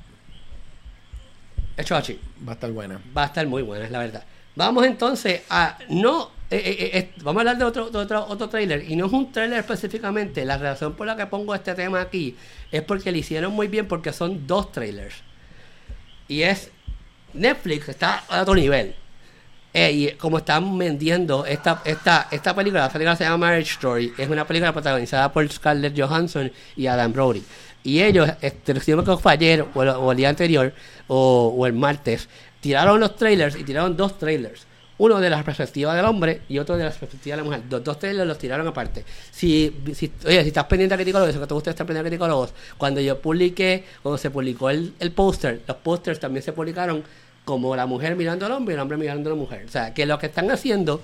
Hecho así. va a estar buena. Va a estar muy buena, es la verdad. Vamos entonces a. No. Eh, eh, eh, vamos a hablar de otro, otro, otro trailer. Y no es un trailer específicamente. La razón por la que pongo este tema aquí es porque lo hicieron muy bien, porque son dos trailers. Y es Netflix está a otro nivel. Y como están vendiendo esta, esta, esta película, la película se llama Marriage Story, es una película protagonizada por Scarlett Johansson y Adam Brody. Y ellos, este, me fue ayer o el día anterior o, o el martes, tiraron los trailers y tiraron dos trailers. Uno de la perspectiva del hombre y otro de la perspectiva de la mujer. Los dos trailers los tiraron aparte. Si, si, oye, si estás pendiente a criticólogos, que te gusta estar pendiente a criticólogos, cuando yo publiqué, cuando se publicó el, el póster, los pósters también se publicaron como la mujer mirando al hombre y el hombre mirando a la mujer. O sea, que lo que están haciendo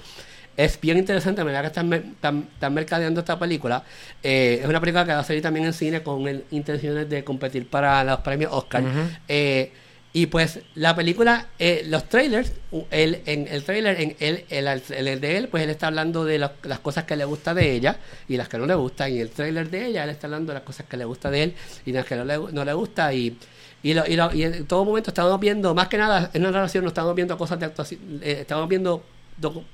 es bien interesante, la manera que están, están, están mercadeando esta película. Eh, es una película que va a salir también en cine con el- intenciones de competir para los premios Oscar. Eh, y pues la película, eh, los trailers, él, en el trailer, en el, el, el- el de él, pues él está hablando de las- cosas que le gusta de ella y las que no le gustan. Y el trailer de ella, él está hablando de las cosas que le gusta de él y las que no le, no le gusta. Y, y, lo- y, lo- y en todo momento estamos viendo, más que nada, en una relación no estamos viendo cosas de actuación, eh, estamos viendo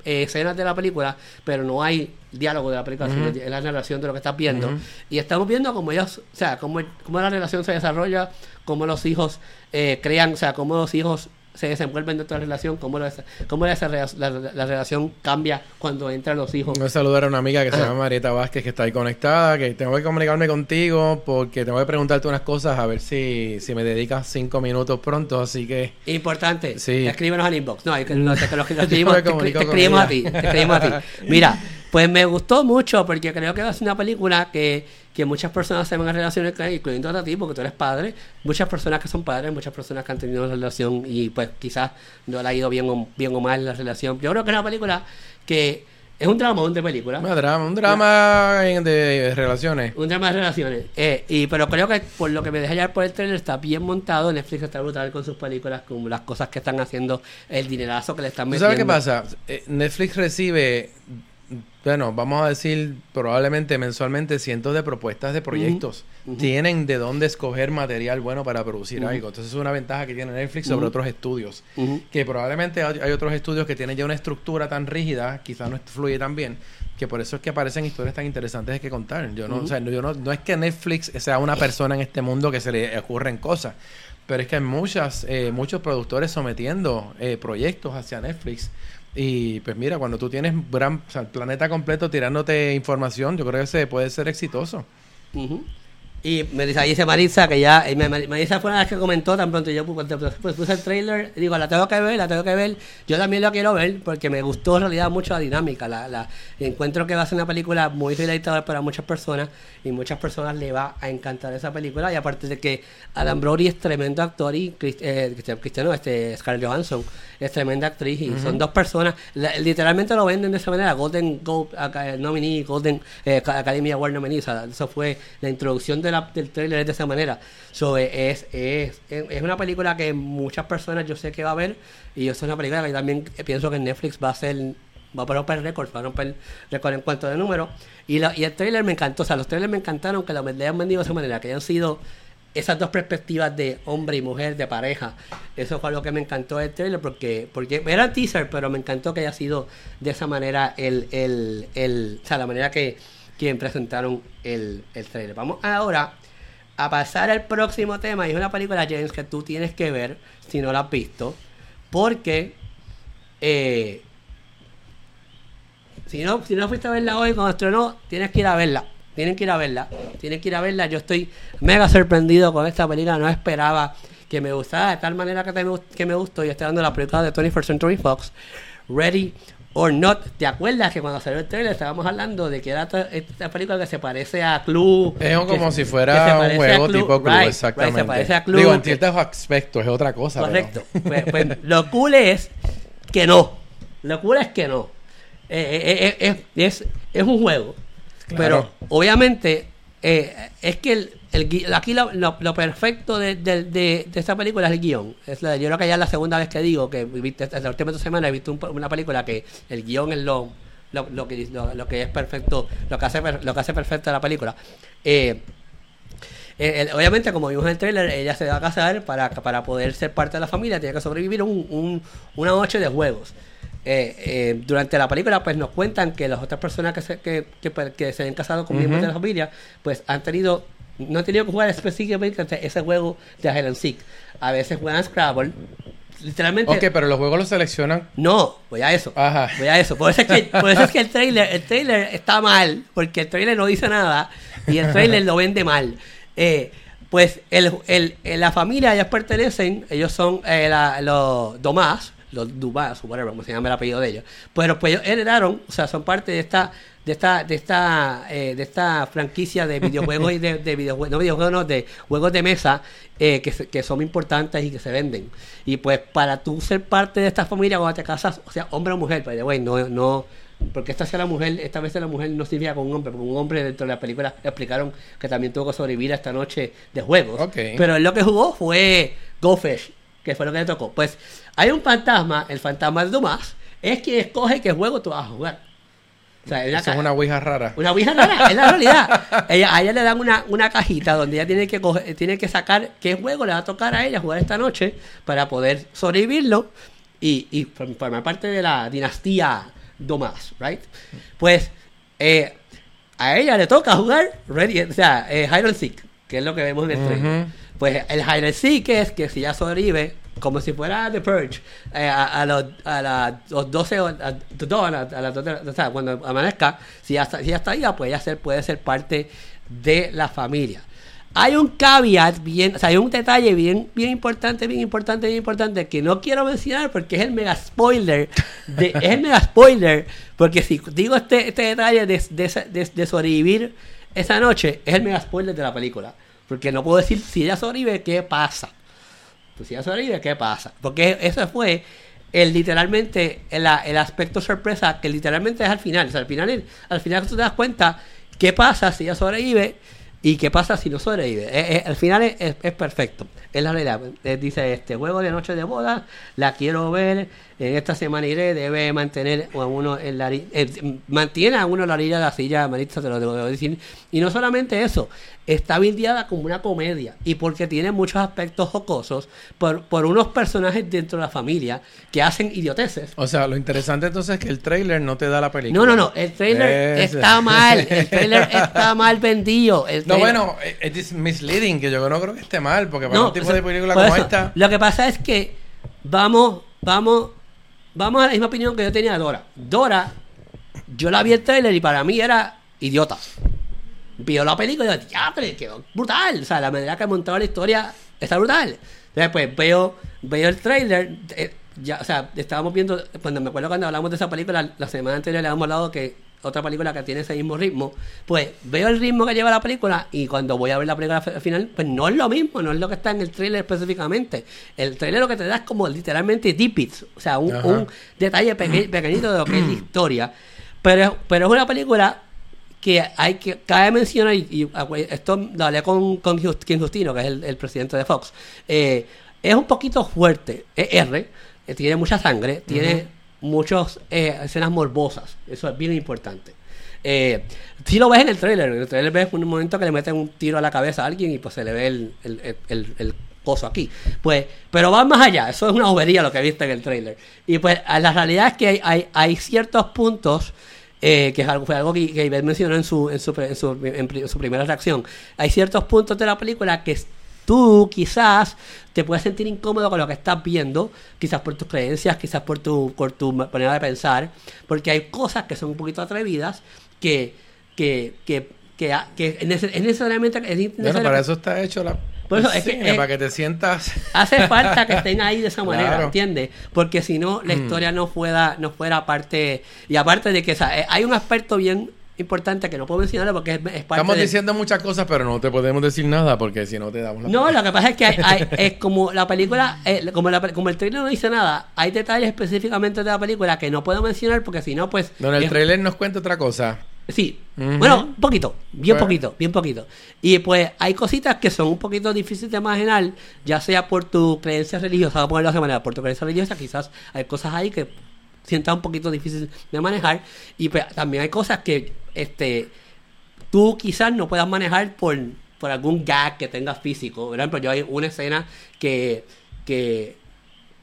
escenas de la película, pero no hay diálogo de la película, sino es la narración de lo que estás viendo. Y estamos viendo cómo ellos, o sea, cómo, cómo la relación se desarrolla, cómo los hijos eh, crean, o sea, cómo los hijos se desenvuelven dentro de la relación, cómo, lo- cómo esa la, la relación cambia cuando entran los hijos. Voy a saludar a una amiga que se llama Marieta Vázquez, que está ahí conectada, que tengo que comunicarme contigo porque tengo que preguntarte unas cosas a ver si, si me dedicas cinco minutos pronto, así que... Importante, Sí. escríbenos al inbox. No, hay que, no, que lo- que escribimos, te, escribimos a ti, te escribimos a ti. Mira, pues me gustó mucho porque creo que ser una película que, que muchas personas se van a relacionar con, incluyendo a ti, porque tú eres padre. Muchas personas que son padres, muchas personas que han tenido una relación y pues quizás no le ha ido bien o, bien o mal la relación. Yo creo que es una película que es un dramón de película. Un drama, un drama de relaciones. Un drama de relaciones. Eh, y, pero creo que por lo que me dejé llevar por el trailer está bien montado. Netflix está brutal con sus películas, con las cosas que están haciendo, el dinerazo que le están ¿Tú metiendo. sabes qué pasa? Eh, Netflix recibe, bueno, vamos a decir probablemente mensualmente cientos de propuestas de proyectos. Tienen de dónde escoger material bueno para producir algo. Entonces es una ventaja que tiene Netflix sobre otros estudios. Que probablemente hay hay otros estudios que tienen ya una estructura tan rígida, quizás no fluye tan bien, que por eso es que aparecen historias tan interesantes que contar. Yo no, o sea, yo no, no es que Netflix sea una persona en este mundo que se le ocurren cosas, pero es que hay muchas, eh, muchos productores sometiendo eh, proyectos hacia Netflix. Y pues mira, cuando tú tienes gran, o sea, el planeta completo tirándote información, yo creo que se puede ser exitoso. Y me dice, ahí dice Marisa que ya, y me- Marisa fue una de las que comentó tan pronto yo pues, pues, puse el trailer, digo, la tengo que ver, la tengo que ver, yo también la quiero ver porque me gustó en realidad mucho la dinámica, la, la encuentro que va a ser una película muy relatable para muchas personas y muchas personas le va a encantar esa película y aparte de que Adam Brody es tremendo actor y Chris- eh, Cristiano, Cristiano, este Scarlett Johansson es tremenda actriz y son dos personas, la- literalmente lo venden de esa manera, Golden Globe Aca- nominee, Golden eh, Ca- Academy Award nominee, o sea, eso fue la introducción de la- del trailer es de esa manera. So, eh, es, es, es, una película que muchas personas yo sé que va a ver y eso es una película que también pienso que Netflix va a ser va a romper récords, va a romper récord en cuanto de números. Y, la- y el trailer me encantó, o sea, los trailers me encantaron que lo le hayan vendido de esa manera, que hayan sido esas dos perspectivas de hombre y mujer, de pareja. Eso fue algo que me encantó del trailer porque, porque era teaser, pero me encantó que haya sido de esa manera el, el, el o sea, la manera que, que presentaron el, el trailer. Vamos ahora a pasar al próximo tema. Y es una película, James, que tú tienes que ver si no la has visto. Porque eh, si no, si no fuiste a verla hoy cuando estrenó, tienes que ir a verla. Tienen que ir a verla. Tienen que ir a verla. Yo estoy mega sorprendido con esta película. No esperaba que me gustara de tal manera que, te- que me gustó. Yo estoy dando la película de 21st Century Fox, Ready or Not. ¿Te acuerdas que cuando salió el trailer estábamos hablando de que era esta película que se parece a Clue? Es como si fuera un juego tipo Clue, right, right, exactamente. se parece a Clue. Digo, en ciertos aspectos es otra cosa. pero- Correcto. Pues, pues, lo cool es que no. Lo cool es que no. Eh, eh, eh, eh, es, es un juego. Claro. Pero obviamente eh, es que el, el aquí lo, lo- lo perfecto de, de- de- de esta película es el guion. Es la- yo creo que ya es la segunda vez que digo que viste, la última dos semanas he visto un- una película que el guion es lo, lo, lo que, lo, que es perfecto, lo que hace, lo que hace perfecta la película. Eh, eh, obviamente, como vimos en el trailer, ella se va a casar para, para poder ser parte de la familia, tiene que sobrevivir un, un- una noche de juegos. Eh, eh, durante la película, pues nos cuentan que las otras personas que se, que, que, pues, que se han casado con miembros de la familia, pues han tenido no he tenido que jugar específicamente ese juego de Hide and Seek. A veces juegan Scrabble. Literalmente. Ok, pero los juegos los seleccionan. No, voy a eso. Ajá. Voy a eso. Por eso es que, por eso es que el trailer, el trailer está mal, porque el trailer no dice nada y el trailer lo vende mal. Eh, pues el, el, el- la familia, ellos pertenecen, ellos son eh, la- los Domás, los Dumas, o whatever, como se llama el apellido de ellos. Pero pues ellos heredaron, o sea, son parte de esta de esta de esta eh, de esta franquicia de videojuegos y de, de videojuegos no videojuegos no, de juegos de mesa eh, que, que son importantes y que se venden y pues para tú ser parte de esta familia cuando te casas o sea hombre o mujer pero güey no no porque esta sea la mujer esta vez la mujer no significa con un hombre porque un hombre dentro de la película explicaron que también tuvo que sobrevivir a esta noche de juegos Ok. pero él lo que jugó fue Go Fish que fue lo que le tocó pues hay un fantasma el fantasma de Dumas es quien escoge qué juego tú vas a jugar o sea, una es una ouija rara. una ouija rara, es la realidad. Ella, a ella le dan una, una cajita donde ella tiene que coger- tiene que sacar qué juego le va a tocar a ella jugar esta noche para poder sobrevivirlo y, y form- formar parte de la dinastía Domas, right? Pues eh, a ella le toca jugar Ready, o sea, eh, Hide and Seek, que es lo que vemos en el. Ujú. Pues el Hide and Seek es que si ella sobrevive, como si fuera The Purge, eh, a, a los, a las los 12 o- a, a, las 12 o sea, cuando amanezca, si ya si ya está viva, pues ella ser, puede ser parte de la familia. Hay un caveat bien, o sea, hay un detalle bien, bien importante, bien importante, bien importante que no quiero mencionar porque es el mega spoiler, de, es el mega spoiler, porque si digo este, este detalle de, de, de- de sobrevivir esa noche, es el mega spoiler de la película, porque no puedo decir si ella sobrevive, qué pasa. Pues si ella sobrevive, ¿qué pasa? Porque eso fue el literalmente el, el aspecto sorpresa que literalmente es al final. O al final, al final tú te das cuenta qué pasa si ella sobrevive y qué pasa si no sobrevive. Eh, eh, al final es, es- es perfecto. Es la realidad. Eh, dice, este juego de noche de boda, la quiero ver. En esta semana iré, debe mantener a uno en la eh, mantiene a uno en la orilla de la silla, Maritza, te lo debo decir. Y no solamente eso, está videada como una comedia. Y porque tiene muchos aspectos jocosos por, por unos personajes dentro de la familia que hacen idioteces. O sea, lo interesante entonces es que el trailer no te da la película. No, no, no, el trailer está mal, el trailer está mal vendido. el No, trailer- bueno, eh, es misleading, que yo no creo que esté mal, porque para No, un tipo o sea, de película como eso, esta... Lo que pasa es que vamos, vamos, vamos a la misma opinión que yo tenía de Dora. Dora, yo la vi el trailer y para mí era idiota. Vio la película y yo, diablo, quedó brutal. O sea, la manera que montaba la historia está brutal. Después veo, veo el trailer. eh, ya, o sea, estábamos viendo, cuando me acuerdo cuando hablamos de esa película, la semana anterior le habíamos hablado que otra película que tiene ese mismo ritmo, pues veo el ritmo que lleva la película y cuando voy a ver la película al final, pues no es lo mismo, no es lo que está en el trailer específicamente. El trailer lo que te da es como literalmente tidbits, o sea, un, detalle peque- pequeñito de lo que es la historia. Pero, pero es una película que hay que cabe mencionar, y, y, esto lo hablé con, con Just- Ken Justino, que es el, el presidente de Fox, eh, es un poquito fuerte, es R, eh, tiene mucha sangre, tiene muchas eh, escenas morbosas, eso es bien importante. Eh, si lo ves en el trailer, en el trailer ves un momento que le meten un tiro a la cabeza a alguien y pues se le ve el, el, el- el- coso aquí. Pues, pero va más allá, eso es una bobería lo que viste en el trailer. Y pues la realidad es que hay, hay, ciertos puntos eh, que fue algo que, que Ivette mencionó en su, en, su, en, su, en su primera reacción. Hay ciertos puntos de la película que tú quizás te puedes sentir incómodo con lo que estás viendo, quizás por tus creencias, quizás por tu, por tu ma- manera de pensar, porque hay cosas que son un poquito atrevidas que, que, que, que, a- que es nece- es necesariamente... es Bueno, necesario- para eso está hecho la... Por eso que- para que te sientas... hace falta que estén ahí de esa manera, Claro. ¿entiendes? Porque si no, la Mm. historia no fuera, no fuera parte. Y aparte de que o sea, eh, hay un aspecto bien importante que no puedo mencionar porque es, es parte Estamos de- diciendo muchas cosas, pero no te podemos decir nada porque si no te damos la... No, lo que pasa es que hay, hay- es como la película, eh, como, la, como el trailer no dice nada, hay detalles específicamente de la película que no puedo mencionar porque si no, pues. No, en el es- trailer nos cuenta otra cosa. Sí, Ujú. bueno, un poquito, bien Bueno. poquito, bien poquito. Y pues hay cositas que son un poquito difíciles de imaginar, ya sea por tu creencia religiosa, vamos a ponerlo de manera, por tu creencia religiosa, quizás hay cosas ahí que sientas un poquito difícil de manejar. Y pues también hay cosas que este tú quizás no puedas manejar por, por algún gag que tengas físico. Por ejemplo, yo hay una escena que, que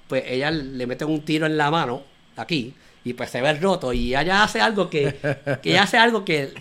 pues ella le mete un tiro en la mano, aquí, y pues se ve roto, y ella hace algo que ella hace algo que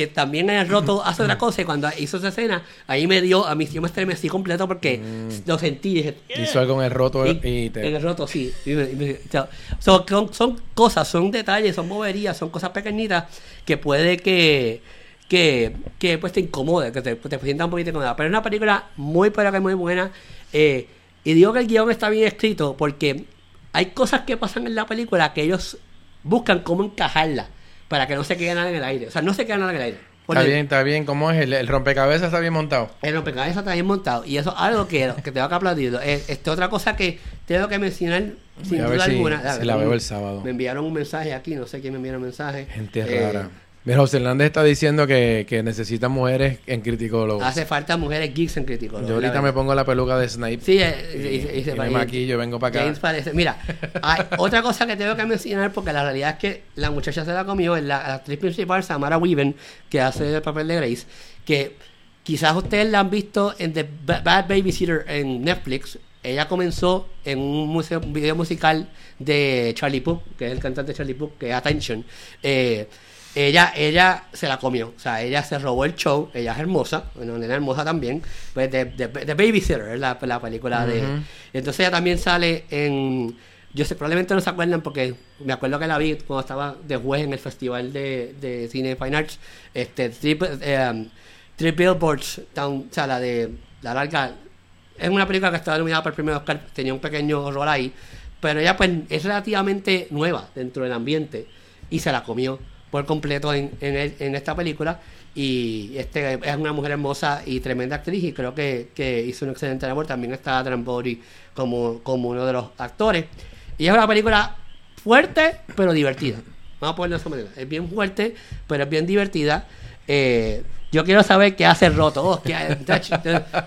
que también en el roto hace otra cosa y cuando hizo esa escena, ahí me dio, a mí yo me estremecí completo porque Mm. lo sentí dije, Hizo algo en el roto y- y, te... En el roto, sí. Y me- y me- o sea, son, son- cosas, son detalles, son boberías, son cosas pequeñitas que puede que, que, que pues te incomode, que te, te sientan un poquito incómoda. Pero es una película muy, pero que muy buena. eh, y digo que el guion está bien escrito porque hay cosas que pasan en la película que ellos buscan cómo encajarla para que no se quede nada en el aire. O sea, no se quede nada en el aire. Está el- bien, está bien. ¿Cómo es? El, el rompecabezas está bien montado. el rompecabezas está bien montado. Y eso es algo que, que tengo que aplaudir. Eh, Este, otra cosa que tengo que mencionar, sin duda si- alguna. si la veo el sábado. Me enviaron un mensaje aquí, no sé quién me envió un mensaje. Gente Eh, rara. Mira, José Hernández está diciendo que, que necesitan mujeres en criticólogos. Hace falta mujeres geeks en crítico. Yo ahorita me pongo la peluca de Snipe. Sí, eh, y, y- y se y me maquillo, vengo para acá. James parece. Mira, hay otra cosa que tengo que mencionar porque la realidad es que la muchacha se la comió, es la, la actriz principal, Samara Weaven, que hace el papel de Grace, que quizás ustedes la han visto en The Ba- Bad Babysitter en Netflix. Ella comenzó en un, museo, un video musical de Charlie Puth, que es el cantante Charlie Puth, que es Attention. Eh, ella, ella se la comió, o sea, ella se robó el show, ella es hermosa, bueno, nena hermosa también, pues de, de, de Babysitter, es la, la película de... Entonces ella también sale en... Yo sé, probablemente no se acuerdan porque me acuerdo que la vi cuando estaba de juez en el Festival de, de Cine Fine Arts, este, eh, um, Three Billboards, Down, o sea, la de la larga... Es una película que estaba nominada para el primer Oscar, tenía un pequeño rol ahí, pero ella pues es relativamente nueva dentro del ambiente y se la comió por completo en, en, esta película. Y este es una mujer hermosa y tremenda actriz y creo que, que hizo un excelente labor. También está Adrian Brody como, como uno de los actores. Y es una película fuerte pero divertida. Vamos a ponerlo de esa manera. Es bien fuerte pero es bien divertida. Eh, yo quiero saber qué hace roto. Oh, tacho,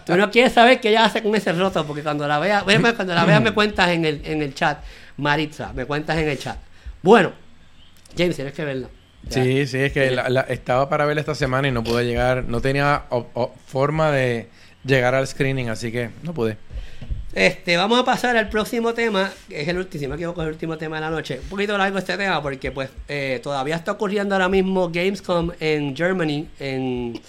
tú, no quieres saber qué ella hace con ese roto porque cuando la veas cuando la veas me cuentas en el, en el chat. Maritza me cuentas en el chat. Bueno James tienes que verla Sí, sí, es que la- la- estaba para verla esta semana y no pude llegar. No tenía o- o- forma de llegar al screening, así que no pude. Este, vamos a pasar al próximo tema, que es el último, si me equivoco, es el último tema de la noche. Un poquito largo este tema porque pues eh, todavía está ocurriendo ahora mismo Gamescom en Germany, en,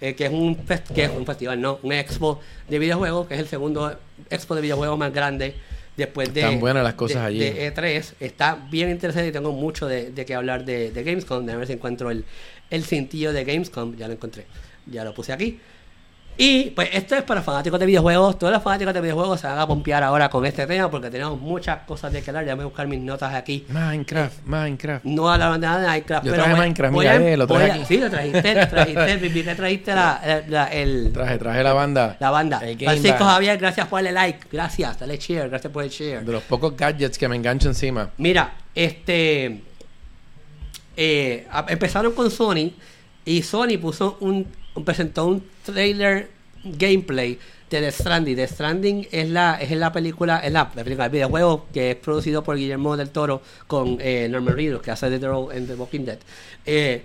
eh, que, es un fest- que es un festival, no, un expo de videojuegos, que es el segundo expo de videojuegos más grande después de, Están buenas las cosas de- allí. de E3. Está bien interesante y tengo mucho de, de qué hablar de, de Gamescom. A ver si encuentro el, el cintillo de Gamescom. Ya lo encontré. Ya lo puse aquí. Y pues esto es para fanáticos de videojuegos. Todos los fanáticos de videojuegos se van a pompear ahora con este tema porque tenemos muchas cosas de que hablar. Ya voy a buscar mis notas aquí. Minecraft, Minecraft. No hablaron nada de Minecraft. Yo pero traje voy- Minecraft, voy mira, a- eh, lo traje voy a-. Sí, lo trajiste. Trajiste, vi que trajiste la, la- la- el, Traje, traje la banda. la banda. Francisco Band. Javier, gracias por darle like. Gracias, dale share. Gracias por el share. De los pocos gadgets que me engancho encima. Mira, este. eh, empezaron con Sony y Sony puso un- presentó un trailer gameplay de The Stranding. The Stranding es la, es la película, es la, la película, el videojuego que es producido por Guillermo del Toro con eh, Norman Reedus, que hace The Role en The Walking Dead. Eh,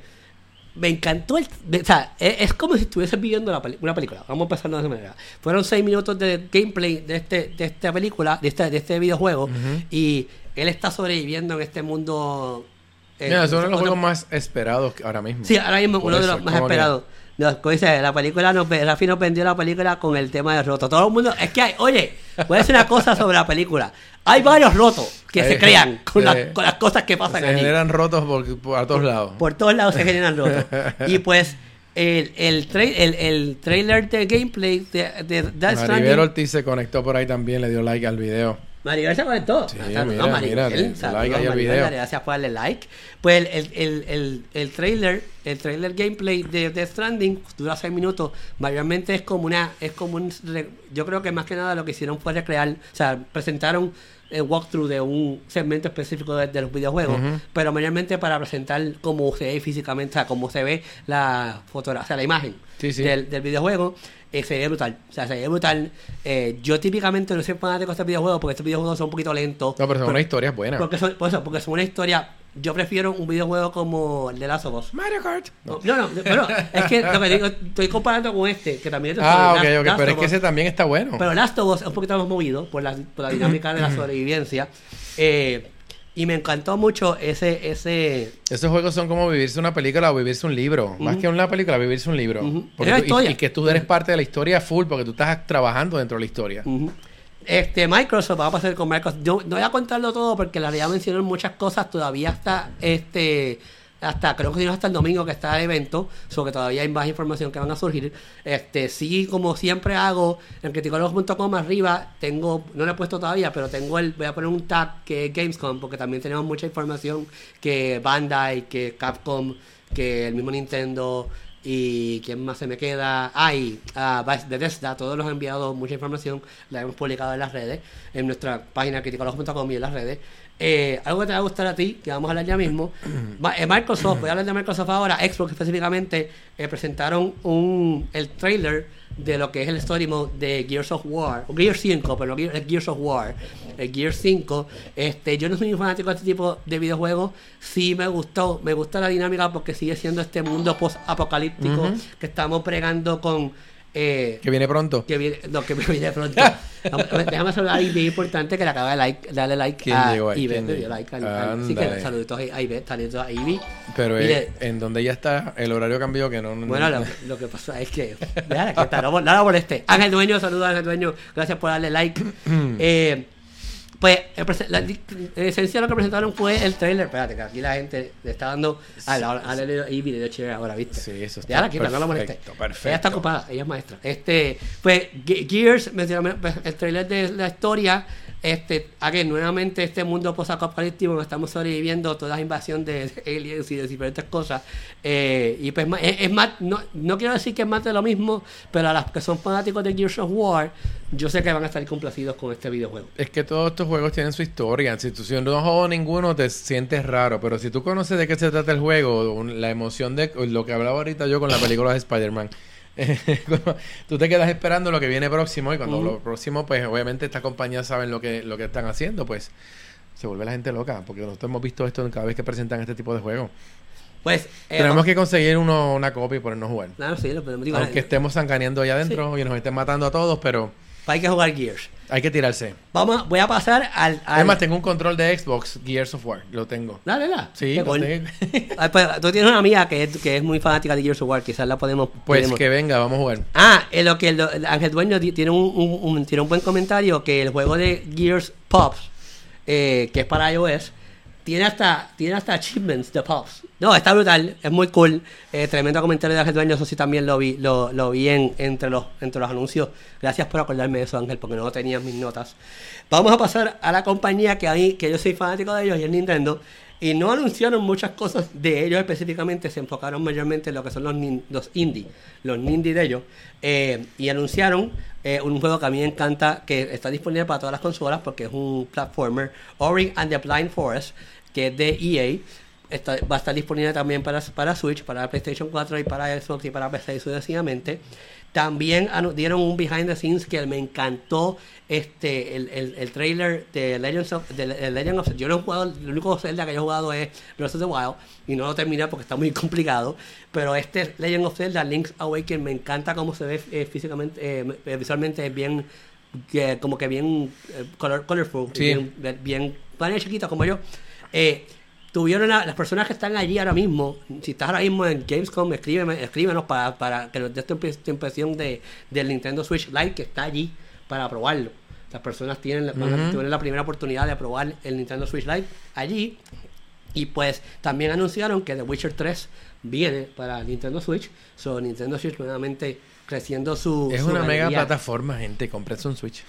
me encantó el. o sea, es, es como si estuvieses viendo la una película. Vamos a empezar de esa manera. Fueron seis minutos de gameplay de este de esta película, de este, de este videojuego. Y él está sobreviviendo en este mundo. eh, es uno de los otro- juegos más esperados ahora mismo. Sí, ahora mismo uno de los más como que- esperados. No, dice, la película nos, ve- Rafi nos vendió la película con el tema de roto. Todo el mundo, es que hay, oye, voy a decir una cosa sobre la película. Hay varios rotos que se Eh, crean con, eh, las- con las cosas que pasan Se allí. generan rotos por, por a todos lados. Por todos lados se generan rotos. y pues el, el, tra- el, el trailer de gameplay de, de Death. Ortiz se conectó por ahí también, le dio like al video. Maribel se conectó. Sí, Ah, mira, Maribel. le- Saludos, like Maribel. Gracias por darle like. Pues el, el, el, el, trailer, el trailer gameplay de Death Stranding dura 6 minutos. Mayormente es como una, es como un yo creo que más que nada lo que hicieron fue recrear, o sea, presentaron el walkthrough de un segmento específico de, de los videojuegos, pero mayormente para presentar cómo se ve físicamente, o sea, cómo se ve la fotografía, o sea, la imagen Sí, sí. del, del videojuego, eh, se ve brutal. O sea, se ve brutal. Eh, yo típicamente no soy fanático de estos videojuegos porque estos videojuegos son un poquito lentos. No, pero son una historia buena. Porque son, por eso, porque son una historia. Yo prefiero un videojuego como el de Last of Us. Mario Kart. No, no, no, pero es que lo que digo, estoy comparando con este, que también es Ah, ok, ok. Pero es que ese también está bueno. Pero Last of Us es un poquito más movido por la, por la dinámica de la sobrevivencia. Eh, Y me encantó mucho ese, ese, Esos juegos son como vivirse una película o vivirse un libro. Más que una película, vivirse un libro. Porque Es tú- y- historia. y, que tú eres parte de la historia full porque tú estás trabajando dentro de la historia. Ujú. Este, Microsoft, va a pasar con Microsoft. Yo no voy a contarlo todo porque la realidad mencionaron muchas cosas. Todavía hasta, este, hasta, creo que hasta el domingo que está el evento, sobre que todavía hay más información que van a surgir. Este, sí, como siempre hago, en criticólogos.com arriba, tengo, no lo he puesto todavía, pero tengo el, voy a poner un tag que es Gamescom, porque también tenemos mucha información que Bandai, que Capcom, que el mismo Nintendo, y quién más se me queda. Ay, ah, Vice Bethesda, todos los he enviado mucha información, la hemos publicado en las redes, en nuestra página criticologos.com y en las redes. Eh, algo que te va a gustar a ti, que vamos a hablar ya mismo. Eh, Microsoft, voy a hablar de Microsoft ahora, Xbox específicamente, eh, presentaron un, el trailer de lo que es el story mode de Gears of War, o Gears 5, pero Gears, es Gears of War, el Gears 5. Este, yo no soy un fanático de este tipo de videojuegos, sí me gustó, me gusta la dinámica porque sigue siendo este mundo post-apocalíptico que estamos pregando con... eh, Que viene pronto. que viene, no, que me viene pronto. Déjame saludar a Ivette, importante que le acaba de like, darle like ¿Quién a? Ivette, ¿Quién le dio like al- Así que saluditos a Ivette, saluditos a Ivy. Pero Mire, eh, en donde ya está, el horario cambió que no... no- Bueno, lo, lo que pasa es que. Déjala que está, no, no la moleste. Ángel Dueño, saludos a Ángel Dueño. Gracias por darle like. Eh, pues, la, en esencia, lo que presentaron fue el trailer. Espérate, que aquí la gente le está dando. Ah, ahora le Ivy, le dio chévere ahora, ¿viste? Sí, eso está Déjala quieta, no la moleste. perfecto, perfecto. Ella está ocupada, ella es maestra. Este, pues, Ge- Gears, pues, el trailer de la historia. Este, aquí nuevamente este mundo post-apocalíptico donde estamos sobreviviendo toda la invasión de aliens y de diferentes cosas. Eh, y pues es, es más, no, no quiero decir que es más de lo mismo, pero a las que son fanáticos de Gears of War, yo sé que van a estar complacidos con este videojuego. Es que todos estos juegos tienen su historia. Si tú si no jugado ninguno, te sientes raro. Pero si tú conoces de qué se trata el juego, la emoción de lo que hablaba ahorita yo con la película de Spider-Man. tú te quedas esperando lo que viene próximo y cuando lo próximo, pues obviamente estas compañías saben lo que, lo que están haciendo, pues se vuelve la gente loca. Porque nosotros hemos visto esto cada vez que presentan este tipo de juegos. Pues, eh, Tenemos que conseguir uno, una copia y ponernos a jugar. Claro, sí, lo podemos Aunque eh, estemos zancaneando allá adentro y nos estén matando a todos, pero hay que jugar Gears. Hay que tirarse. Vamos, voy a pasar al. al Además, tengo un control de Xbox Gears of War. Lo tengo. Dale, dale. Sí, lo cool. tengo. Pues, tú tienes una amiga que es, que es muy fanática de Gears of War, quizás la podemos... Pues podemos- que venga, vamos a jugar. Ah, eh, lo que el, el Ángel Dueño ti- tiene un, un- un- tiene un buen comentario, que el juego de Gears Pops, eh, que es para iOS, tiene hasta, tiene hasta achievements de Pops. No, está brutal, es muy cool. Eh, tremendo comentario de Ángel Dueño, eso sí también lo vi, lo, lo vi en, entre, los, entre los anuncios. Gracias por acordarme de eso, Ángel, porque no tenía en mis notas. Vamos a pasar a la compañía que, a que yo soy fanático de ellos, y es Nintendo. Y no anunciaron muchas cosas de ellos específicamente, se enfocaron mayormente en lo que son los, nin- los indie, los indie de ellos. Eh, y anunciaron eh, un juego que a mí me encanta, que está disponible para todas las consolas porque es un platformer, Ori and the Blind Forest, que es de EA. Está- va a estar disponible también para, para Switch, para PlayStation 4 y para Xbox y para PC sucesivamente. También dieron un behind the scenes que me encantó este el, el, el trailer de Legends of, de, de Legend of Yo no he jugado, el único Zelda que yo he jugado es Breath of the Wild y no lo terminé porque está muy complicado. Pero este Legend of Zelda, Link's Awakening, me encanta cómo se ve eh, físicamente, eh, eh, visualmente es bien, que- como que bien eh, color, colorful, Sí. bien, bien, bien chiquito como yo. Eh, tuvieron a- las personas que están allí ahora mismo, si estás ahora mismo en Gamescom, escríbeme, escríbenos para, para que nos des tu, imp- tu impresión de, del Nintendo Switch Lite que está allí para probarlo. Las personas tienen, tener la primera oportunidad de probar el Nintendo Switch Lite allí. Y pues también anunciaron que The Witcher 3 viene para Nintendo Switch. So Nintendo Switch nuevamente creciendo su... Es su una mega plataforma, gente. Cómprense un Switch.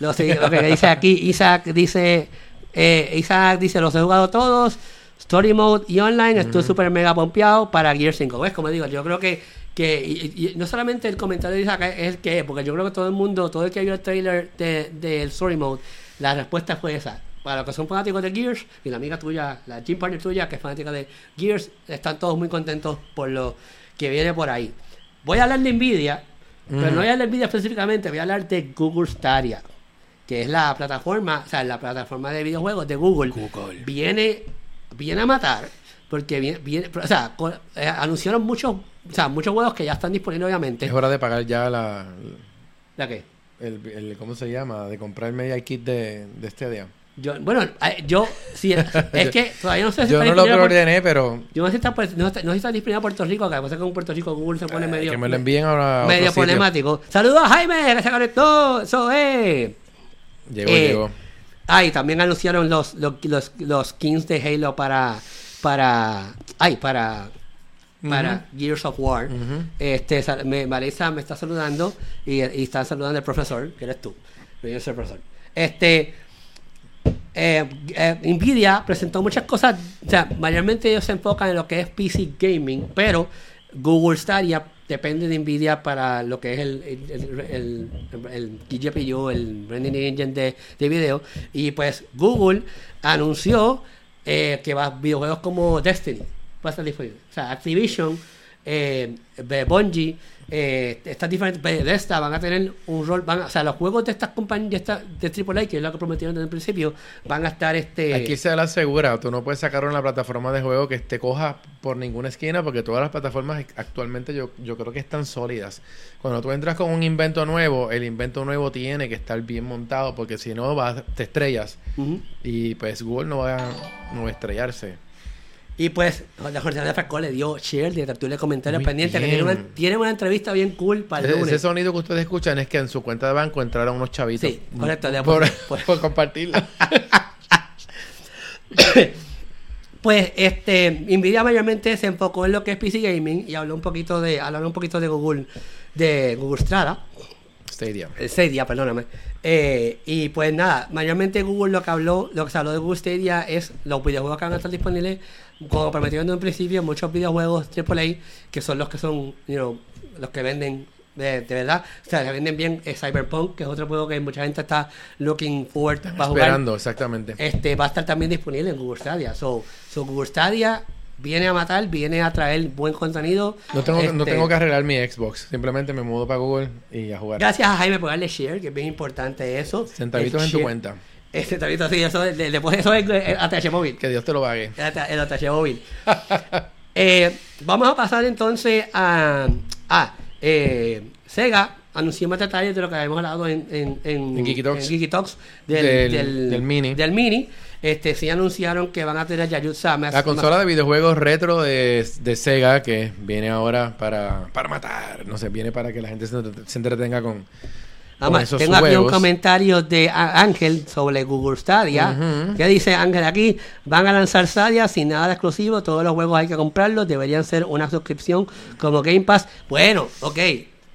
Lo, sí, lo que dice aquí, Isaac dice, eh, Isaac dice, los he jugado todos, Story Mode y Online, estoy súper mega pompeado para Gear 5. ¿Ves? Como digo, yo creo que, que y- y no solamente el comentario de Isaac es el que es, porque yo creo que todo el mundo, todo el que vio el trailer del de, Story Mode, la respuesta fue esa. Para los que son fanáticos de Gears, y la amiga tuya, la gym partner tuya, que es fanática de Gears, están todos muy contentos por lo que viene por ahí. Voy a hablar de Nvidia, pero no voy a hablar de Nvidia específicamente, voy a hablar de Google Stadia que es la plataforma, o sea, la plataforma de videojuegos de Google, Google. viene viene a matar porque viene, viene o sea, co- eh, anunciaron muchos, o sea, muchos juegos que ya están disponibles obviamente. Es hora de pagar ya la... ¿La qué? El, el- ¿Cómo se llama? De comprar el Media Kit de, de Stadia. Yo, bueno, eh, yo, sí, es que todavía no sé si Yo está no lo preordené, pero Yo no sé si está, pues, no está, no sé si está disponible en Puerto Rico, que pasa que en Puerto Rico Google se pone medio... Eh, que me lo envíen ahora a medio problemático. Saludos a Jaime, que se conectó. Eso es. Llegó, Eh, llegó. Ay, también anunciaron los, los, los, los skins de Halo para. Para. Ay, para. Para Gears of War. Este, me, Marisa me está saludando y, y está saludando el profesor, que eres tú. Yo soy el profesor. Este. eh, eh, Nvidia presentó muchas cosas, o sea, mayormente ellos se enfocan en lo que es PC gaming, pero Google Stadia depende de Nvidia para lo que es el, el, el, el- GPU, el rendering engine de, de video. Y pues Google anunció eh, que va videojuegos como Destiny va a estar disponible. O sea, Activision, eh, de Bungie, eh, estas diferentes Bethesda van a tener un rol, van o sea, los juegos de estas compañías de, esta- de AAA, que es lo que prometieron desde el principio, van a estar este Aquí se la asegura, tú no puedes sacar una plataforma de juego que te coja por ninguna esquina porque todas las plataformas actualmente yo, yo creo que están sólidas. Cuando tú entras con un invento nuevo, el invento nuevo tiene que estar bien montado porque si no vas, te estrellas y pues Google no va, a- no va a estrellarse. Y pues, la Jornada de Franco le dio share de tertulia de comentarios Muy pendientes, que tiene una, tiene una entrevista bien cool para el Ese, lunes. ese sonido que ustedes escuchan es que en su cuenta de banco entraron unos chavitos. Sí, correcto, de- Por, por- por compartirlo. Pues este Nvidia mayormente se enfocó en lo que es PC gaming y habló un poquito de habló un poquito de Google de Google Strada, Stadia. el Stadia, perdóname. Eh, y pues nada, mayormente Google lo que habló, lo que se habló de Google Stadia es los videojuegos que van a estar disponibles, como prometieron en un principio, muchos videojuegos AAA, que son los que son, you know, los que venden de, de verdad, o sea, que venden bien eh, Cyberpunk, que es otro juego que mucha gente está looking forward para jugar. Esperando, exactamente. Este va a estar también disponible en Google Stadia. So, so Google Stadia viene a matar, viene a traer buen contenido. No tengo, no Este, tengo que arreglar mi Xbox. Simplemente me mudo para Google y a jugar. Gracias a Jaime por darle share, que es bien importante eso. Centavitos en tu cuenta. Eh, Centavitos, sí, eso, de- después eso es eh, ATH móvil. Que Dios te lo pague. El ATH el ATH móvil. Eh, vamos a pasar entonces a. a eh, Sega anunció más detalles de lo que habíamos hablado en, en, en, En Geeky Talks. en Geeky Talks del, Del- del, del Mini. Del Mini. Este, sí anunciaron que van a tener Yakuza más- La consola de videojuegos retro de, de Sega que viene ahora para, para matar. No sé, viene para que la gente se, se entretenga con, Además, tengo aquí un comentario de Ángel sobre Google Stadia. Ujú. que dice Ángel aquí? Van a lanzar Stadia sin nada de exclusivo. Todos los juegos hay que comprarlos. Deberían ser una suscripción como Game Pass. Bueno, ok.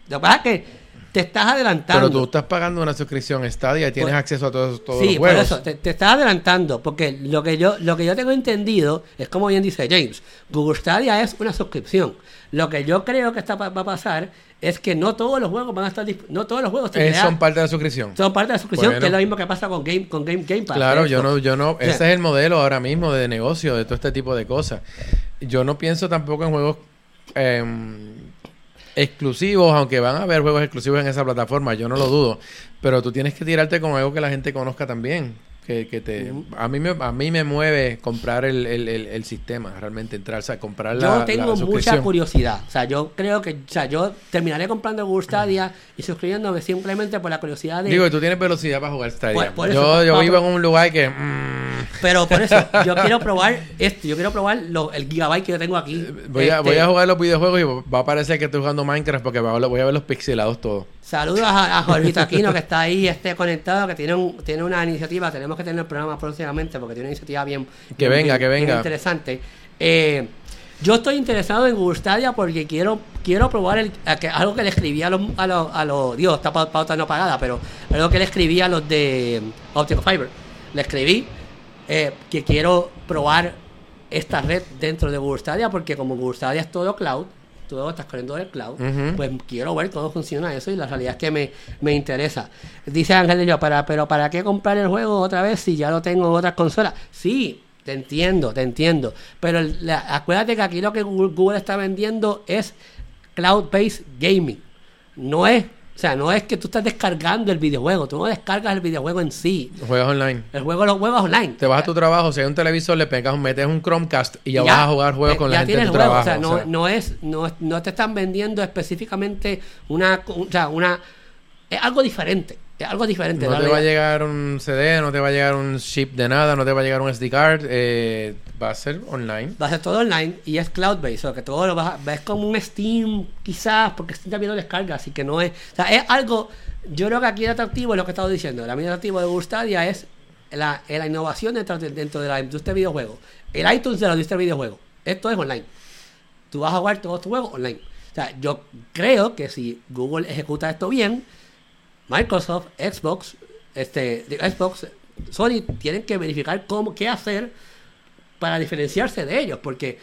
Lo que pasa es que te estás adelantando. Pero tú estás pagando una suscripción a Stadia y tienes Por- acceso a todos, todos sí, los por juegos. eso, te, te estás adelantando, porque lo que yo lo que yo tengo entendido es como bien dice James, Google Stadia es una suscripción. Lo que yo creo que está, va a pasar es que no todos los juegos van a estar no todos los juegos Eh, son parte de la suscripción. son parte de la suscripción, Bueno. que es lo mismo que pasa con Game con Game Game Pass. Claro, yo no, yo no, sea- ese es el modelo ahora mismo de negocio de todo este tipo de cosas. Yo no pienso tampoco en juegos em, exclusivos, aunque van a haber juegos exclusivos en esa plataforma, yo no lo dudo. Pero tú tienes que tirarte con algo que la gente conozca también. Que, que te, a, mí me, a mí me mueve comprar el, el, el- el sistema, realmente entrar, o sea, comprar la, Yo la tengo mucha curiosidad. O sea, yo creo que, o sea, yo terminaré comprando Google Stadia y suscribiéndome simplemente por la curiosidad de. Digo, tú tienes velocidad para jugar Stadia. Por eso, yo yo vivo en un lugar que... mm, Pero por eso, yo quiero probar esto. Yo quiero probar lo- el gigabyte que yo tengo aquí. voy, a, Este, voy a jugar los videojuegos y va a parecer que estoy jugando Minecraft porque voy a ver los pixelados todos. Saludos a, a Jorgito Aquino que está ahí este conectado, que tiene, un, tiene una iniciativa. Tenemos que tener el programa próximamente porque tiene una iniciativa bien. Que venga, bien- que bien venga. interesante. Eh, yo estoy interesado en Google Stadia porque quiero quiero probar el, algo que le escribí a los, a los, a los- Dios, está pa- pauta no pagada, pero algo que le escribí a los de Optical Fiber. Le escribí eh, que quiero probar esta red dentro de Google Stadia porque como Google Stadia es todo cloud, todo estás corriendo del cloud, pues quiero ver cómo funciona eso y la realidad es que me, me interesa. Dice Ángel de yo, para, pero ¿para qué comprar el juego otra vez si ya lo tengo en otras consolas? Sí, te entiendo, te entiendo. Pero la- acuérdate que aquí lo que Google, Google está vendiendo es cloud-based gaming. No es, o sea, no es que tú estás descargando el videojuego, tú no descargas el videojuego en sí. Juegas online. El juego lo juegas online. Te vas a tu trabajo, si hay un televisor, le pegas, metes un Chromecast y ya, Ya, vas a jugar juegos con ya la gente de tienes tu el juego, trabajo. O sea, no, o sea. no es, no, no te están vendiendo específicamente una, o sea, una, es algo diferente. Algo diferente. No te va a llegar un CD, no te va a llegar un chip de nada, no te va a llegar un SD card. eh, va a ser online. Va a ser todo online y es cloud-based, o sea, que todo lo vas a, es como un Steam, quizás, porque Steam también lo descarga, así que no es. O sea, es algo. Yo creo que aquí el atractivo es lo que he estado diciendo. El atractivo de Google Stadia es la, la innovación dentro de, dentro de la industria de videojuegos. El iTunes de la industria de videojuegos. Esto es online. Tú vas a jugar todos tus juegos online. O sea, yo creo que si Google ejecuta esto bien, Microsoft, Xbox, este, Xbox, Sony tienen que verificar cómo, qué hacer para diferenciarse de ellos, porque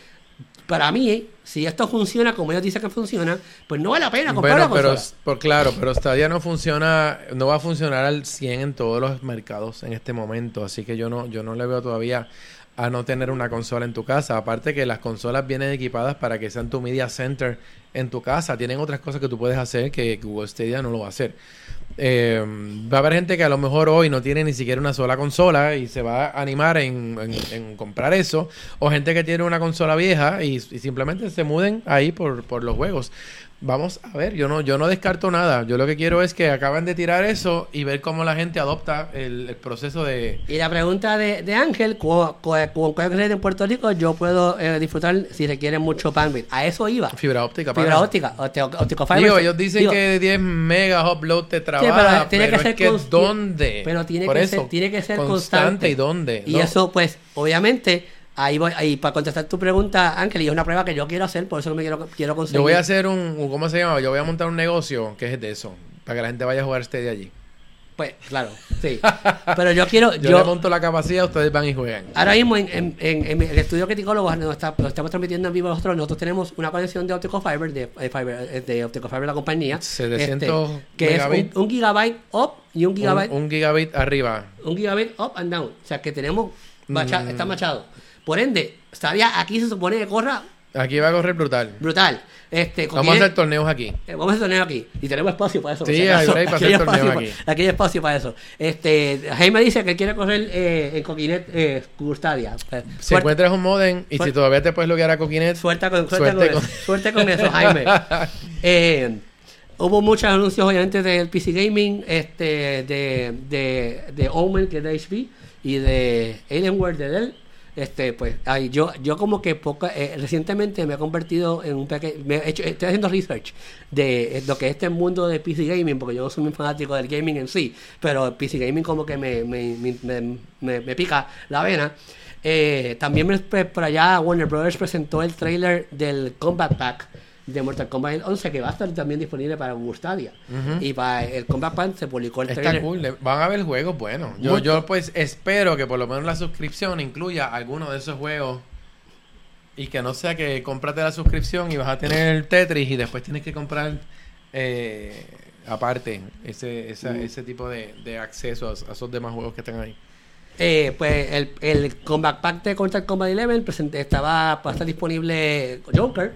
para mí, si esto funciona como ellos dicen que funciona, pues no vale la pena comprar Bueno, la pero por claro, pero Stadia no funciona, no va a funcionar al 100 en todos los mercados en este momento, así que yo no yo no le veo todavía a no tener una consola en tu casa, aparte que las consolas vienen equipadas para que sean tu media center en tu casa, tienen otras cosas que tú puedes hacer que Google Stadia no lo va a hacer. Eh, va a haber gente que a lo mejor hoy no tiene ni siquiera una sola consola y se va a animar en, en- comprar eso. O gente que tiene una consola vieja y, y simplemente se muden ahí por, por los juegos. Vamos a ver, yo no, yo no descarto nada. Yo lo que quiero es que acaben de tirar eso y ver cómo la gente adopta el, el proceso de... Y la pregunta de, de Ángel, ¿cu- cu- ¿con cuál red en Puerto Rico yo puedo eh, disfrutar si requiere mucho bandwidth? A eso iba. Fibra óptica. Fibra pana. óptica, óptico, fiber. Digo, ellos dicen Digo, que 10 megas upload te Sí, trabaja, pero tiene que ser es que ¿dónde? Pero tiene Por que, eso, ser, tiene que ser constante. constante. y dónde. Y ¿no? eso, pues, obviamente, ahí voy, ahí para contestar tu pregunta, Ángel, y es una prueba que yo quiero hacer, por eso me quiero, quiero conseguir. Yo voy a hacer un, ¿cómo se llama? Yo voy a montar un negocio que es de eso, para que la gente vaya a jugar este de allí. Pues, claro, sí. Pero yo quiero, Yo, yo, le monto la capacidad, ustedes van y juegan. ahora mismo en, en, en- en el estudio criticólogo lo, está- lo estamos transmitiendo en vivo nosotros, nosotros tenemos una conexión de Optical Fiber, de, de, Fiber- eh, de Optical Fiber la compañía. 700 este, que megabit. es un, un gigabyte up y un gigabyte un gigabit arriba. un gigabit up and down. O sea que tenemos Mm. está machado. Por ende, Stadia aquí se supone que corra Aquí va a correr brutal. brutal. Este, Vamos a hacer torneos aquí. eh, vamos a hacer torneo aquí. Y tenemos espacio para eso. Sí, si acaso. hay break para hacer hay torneo espacio aquí. aquí hay espacio para eso. Este, Jaime dice que quiere correr eh, en Coquinet eh, Stadia. Eh, Si encuentras un modem y si todavía te puedes loguear a Coquinet, suerte con, suerte Suerte con con- eso. Suerte con eso, Jaime. Eh, hubo muchos anuncios, obviamente, del PC Gaming, este, de, de, de Omen, que es de HP, y de Alienware de Dell. Este, pues, ay, yo, yo como que poca, eh, recientemente me he convertido en un pequeño, me he hecho, estoy haciendo research de eh, lo que es este mundo de PC Gaming, porque yo soy muy fanático del gaming en sí, pero PC Gaming como que me, me, me, me- pica la vena. Eh, también me- por allá Warner Brothers presentó el trailer del Combat Pack de Mortal Kombat 11 que va a estar también disponible para Google Stadia. Y para el Combat Pack se publicó el está cool. Van a haber juegos buenos. Yo, Mucho. yo pues espero que por lo menos la suscripción incluya alguno de esos juegos. Y que no sea que cómprate la suscripción y vas a tener el Tetris y después tienes que comprar eh, aparte ese, esa- Mm. ese tipo de, de acceso a, a esos demás juegos que están ahí. Eh, pues el, el Combat Pack de Mortal Kombat 11 presente- estaba, va a estar disponible Joker,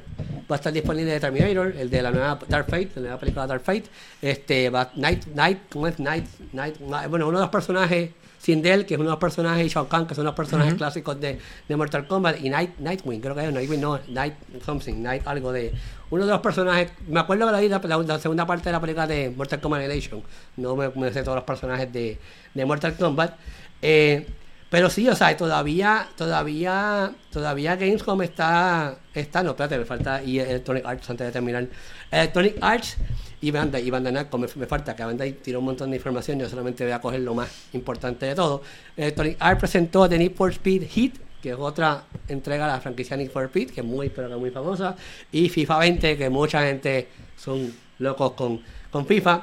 va a estar disponible Terminator, el de la nueva Dark Fate, la nueva película Dark Fate, este va Night, Night, ¿cómo es? Night, Night, bueno, uno de los personajes Sindel, que es uno de los personajes, y Shao Kahn, que son los personajes clásicos de, de Mortal Kombat, y Night, Nightwing, creo que es Nightwing, no, Night something, Night algo de uno de los personajes, me acuerdo de la vida, la, la segunda parte de la película de Mortal Kombat Annihilation, no me, me sé todos los personajes de, de Mortal Kombat, eh, pero sí, o sea, todavía, todavía, todavía Gamescom está, está, no, espérate, me falta y Electronic Arts antes de terminar. Electronic Arts y Bandai, y Bandai me falta que Bandai tiró un montón de información, yo solamente voy a coger lo más importante de todo. Electronic Arts presentó The Need for Speed Heat, que es otra entrega de la franquicia Need for Speed, que es muy, pero que muy famosa, y FIFA 20, que mucha gente son locos con, con FIFA.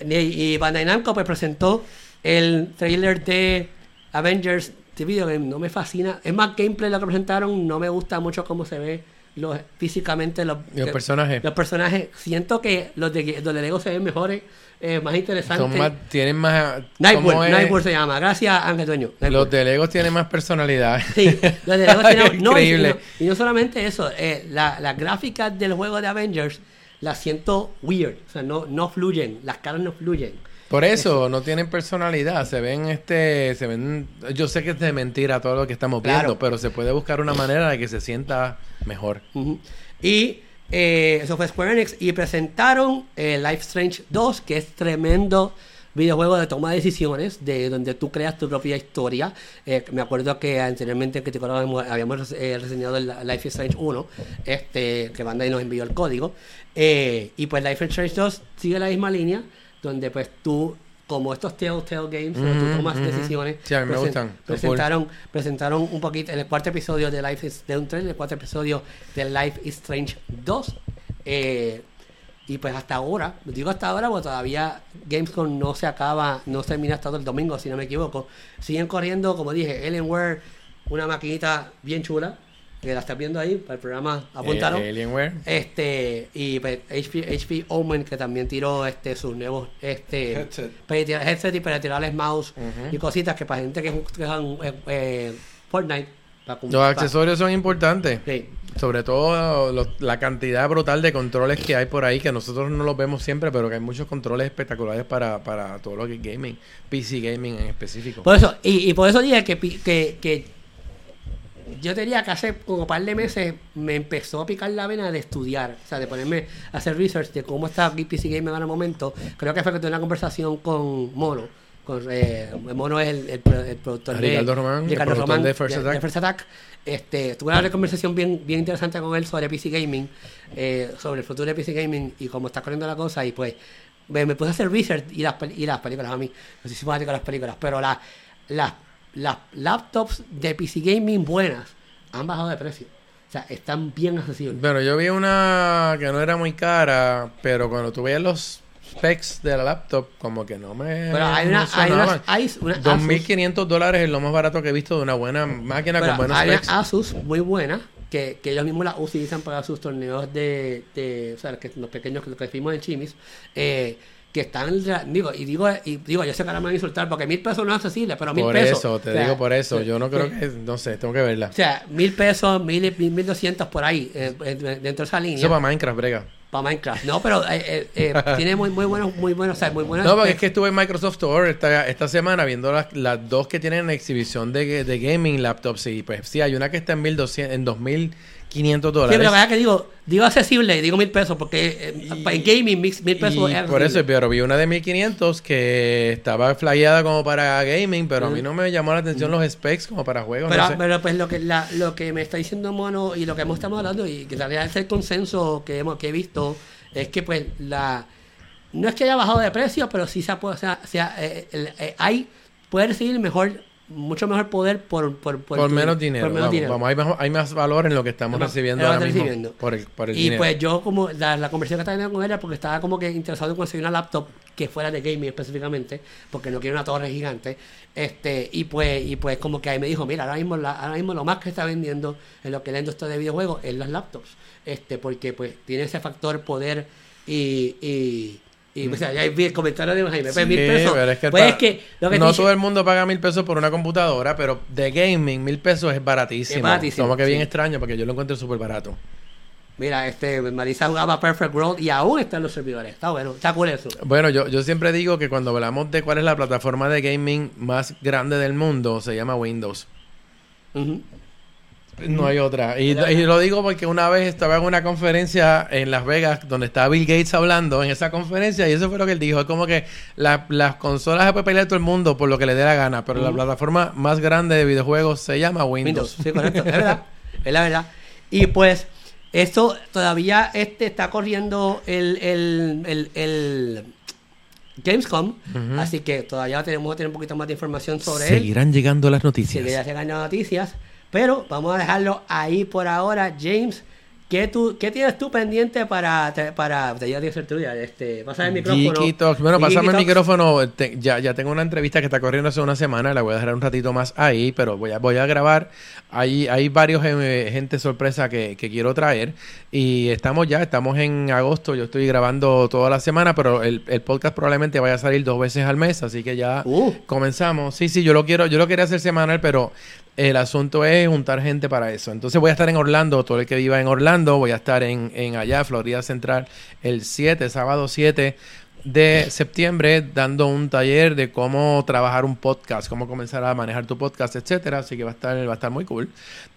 Y, y Bandai Namco pues presentó el trailer de Avengers The Video Game. No me fascina. Es más gameplay lo que presentaron. No me gusta mucho cómo se ve los, físicamente los, que- personajes. los personajes. Siento que los de, los de Lego se ven mejores, eh, más interesantes. Son más, tienen más... Nightworld, ¿cómo es? Nightworld se llama. Gracias, Ángel Dueño. Los de Legos tienen más personalidad. Sí, los de Lego tienen- no, y, Increíble. no, y no solamente eso, eh, la- las gráficas del juego de Avengers las siento weird, o sea, no, no fluyen, las caras no fluyen. Por eso no tienen personalidad, se ven este, se ven, yo sé que es de mentira todo lo que estamos Claro. viendo, pero se puede buscar una manera de que se sienta mejor. Y eh, eso fue Square Enix y presentaron eh, Life Strange 2, que es tremendo videojuego de toma de decisiones, de donde tú creas tu propia historia. Eh, me acuerdo que anteriormente que te habíamos, habíamos eh, reseñado el Life is Strange 1, este, que Bandai nos envió el código. Eh, y pues Life is Strange 2 sigue la misma línea, donde pues tú como estos Telltale Games, donde tú tomas decisiones, Sí, a mí me presen- gustan. Son presentaron, presentaron un poquito en el cuarto episodio de Life is de un trailer, el cuarto episodio de Life is Strange 2. eh, y pues hasta ahora, digo hasta ahora porque todavía Gamescom no se acaba, no se termina hasta el domingo, si no me equivoco. Siguen corriendo, como dije, Alienware, una maquinita bien chula, que la estás viendo ahí, para el programa apuntaron. Eh, Alienware. Este, y pues, HP, HP Omen, que también tiró este sus nuevos este, Headset. para headset y para tirarles mouse y cositas que para gente que ju- que juegan eh, eh, Fortnite. para Los accesorios son importantes. Sí. Sobre todo lo- la cantidad brutal de controles que hay por ahí, que nosotros no los vemos siempre, pero que hay muchos controles espectaculares para, para todo lo que es gaming, PC gaming en específico. Por eso, y, y por eso dije que, pi- que, que yo diría que hace como un par de meses me empezó a picar la vena de estudiar, o sea, de ponerme a hacer research de cómo está PC Gaming en el momento. Creo que fue que tuve una conversación con Mono. Con, eh, Mono es el, el, el productor de Ricardo Román, el Ricardo productor Román de First Attack. Attack. Este, tuve una conversación bien, bien interesante con él sobre PC Gaming, eh, sobre el futuro de PC Gaming y cómo está corriendo la cosa. Y pues me, me puse a hacer research y las, y las películas a mí. No sé si fanático de las películas, pero la- las las laptops de PC Gaming buenas han bajado de precio. O sea, están bien accesibles. Pero yo vi una que no era muy cara, pero cuando tú veías los specs de la laptop, como que no me. Pero hay una, hay hay una Asus, 2.500 dólares es lo más barato que he visto de una buena máquina pero con buenos hay una specs. Asus muy buena que, que ellos mismos la utilizan para sus torneos de, de o sea, que los pequeños que, que vimos en Chimis, eh, que están, digo, y digo, y digo, yo sé que ahora me van a insultar porque mil pesos no es accesible, pero mil pesos. Por eso, te digo por eso, yo no creo que, no sé, tengo que verla. O sea, mil pesos, mil, mil, doscientos por ahí, eh, eh, dentro de esa línea. Eso para Minecraft, brega. Para Minecraft, no, pero eh, eh, eh tiene muy, muy buenos, muy buenos, o muy buenos. No, porque este es que estuve en Microsoft Store esta, esta semana viendo las, las dos que tienen en exhibición de, de gaming laptops y pues sí, hay una que está en, 1200, en 2000 500 dólares. Sí, pero vaya que digo, digo accesible digo mil pesos, porque eh, en gaming mil pesos es Por eso, pero vi una de 1500 que estaba flagueada como para gaming, pero a mí mm. no me llamó la atención mm. los specs como para juegos. Pero, pero pues lo que, lo que me está diciendo Mono y lo que hemos estado hablando y que en realidad es el consenso que, hemos, que he visto es que pues la... No es que haya bajado de precio, pero sí se ha, puesto, o sea, se eh, el, eh, hay, puede recibir mejor mucho mejor poder por por, por, tu- menos dinero. por menos vamos, dinero. vamos, hay, más, hay más valor en lo que estamos recibiendo ahora mismo por el, por el Y dinero. pues yo como la, la conversación que estaba teniendo con ella porque estaba como que interesado en conseguir una laptop que fuera de gaming específicamente, porque no quiero una torre gigante. Este, y pues, y pues como que ahí me dijo, mira, ahora mismo, la- ahora mismo lo más que está vendiendo en lo que es la industria de videojuegos es las laptops. Este, porque pues tiene ese factor poder y, y, y o sea, ya vi el comentario de Jaime, pues Sí, mil pesos. pero es que pues es que lo que no todo el mundo paga mil pesos por una computadora, pero de gaming mil pesos es baratísimo. Es baratísimo, Como que bien extraño porque yo lo encuentro súper barato. Mira, este, Marisa jugaba Perfect World y aún está en los servidores. Está bueno, está cool eso. Bueno, yo, yo siempre digo que cuando hablamos de cuál es la plataforma de gaming más grande del mundo, se llama Windows. No hay otra. Y, y lo digo porque una vez estaba en una conferencia en Las Vegas donde estaba Bill Gates hablando en esa conferencia y eso fue lo que él dijo. Es como que la- las consolas se puede pelear todo el mundo por lo que le dé la gana, pero la plataforma más grande de videojuegos se llama Windows. Windows. Sí, correcto. Es verdad. Es la verdad. Y pues, esto todavía este está corriendo el, el, el, el Gamescom. Así que todavía tenemos que tener un poquito más de información sobre él. Seguirán llegando las noticias. ya se ganan noticias. Pero vamos a dejarlo ahí por ahora. James, ¿qué, tú, qué tienes tú pendiente para... para te ya, este, pasa el micrófono. Geeky Talks. Bueno, Geeky pásame el Talks. micrófono. Te- ya, ya tengo una entrevista que está corriendo hace una semana. La voy a dejar un ratito más ahí, pero voy a, voy a grabar. Hay, hay varios eh, gente sorpresa que, que quiero traer. Y estamos ya, estamos en agosto. Yo estoy grabando toda la semana, pero el, el podcast probablemente vaya a salir dos veces al mes. Así que ya Uh. comenzamos. Sí, sí, yo lo quiero, yo lo quería hacer semanal, pero el asunto es juntar gente para eso. Entonces voy a estar en Orlando, todo el que viva en Orlando, voy a estar en, en allá, Florida Central, el 7, sábado 7 de septiembre dando un taller de cómo trabajar un podcast, cómo comenzar a manejar tu podcast, etcétera. Así que va a estar, va a estar muy cool.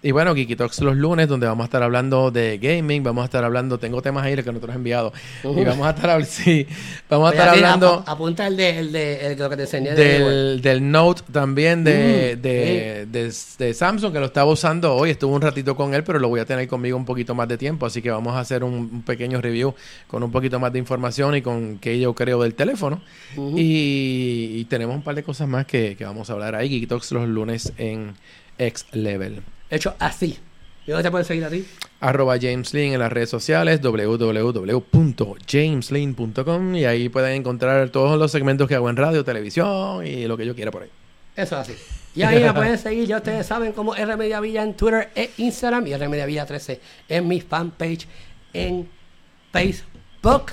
Y bueno, Geeky Talks los lunes, donde vamos a estar hablando de gaming, vamos a estar hablando, tengo temas ahí que nosotros hemos enviado. Y vamos a estar hablando, sí, vamos a estar así, hablando ap- apunta el de, el de el, lo que te enseñé de del, del Note también de, Mm, de, de- de Samsung, que lo estaba usando hoy. Estuve un ratito con él, pero lo voy a tener conmigo un poquito más de tiempo. Así que vamos a hacer un, un pequeño review con un poquito más de información y con qué yo creo del teléfono. y, y tenemos un par de cosas más que, que vamos a hablar ahí. Geek Talks los lunes en X Level. hecho así. ¿Y dónde te pueden seguir a ti? Arroba James Lin en las redes sociales, www.jameslin.com y ahí pueden encontrar todos los segmentos que hago en radio, televisión y lo que yo quiera por ahí. Eso es así. Y ahí me pueden seguir, ya ustedes saben, como R Media Villa en Twitter e Instagram y R Media Villa 13 en mi fanpage en Facebook.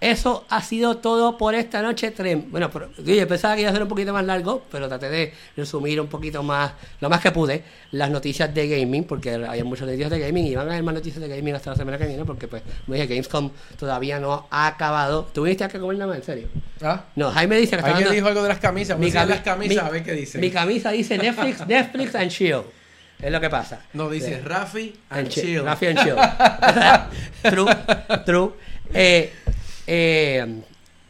Eso ha sido todo por esta noche. Bueno, pero, yo pensaba que iba a ser un poquito más largo, pero traté de resumir un poquito más, lo más que pude, las noticias de gaming, porque hay muchas noticias de gaming y van a haber más noticias de gaming hasta la semana que viene, porque pues, como dije, Gamescom todavía no ha acabado. ¿Tú viniste a que comer nada más, en serio? ¿Ah? No, Jaime dice que dando- dijo algo de las camisas. Enseñar cami- las camisas mi- a ver qué dice. Mi camisa dice Netflix, Netflix and chill. Es lo que pasa. No, dice Sí. Rafi and And chill. Rafi and chill. true, true. Eh, eh,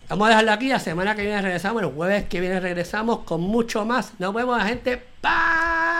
vamos a dejarlo aquí. La semana que viene regresamos. El jueves que viene regresamos con mucho más. Nos vemos, gente. Bye.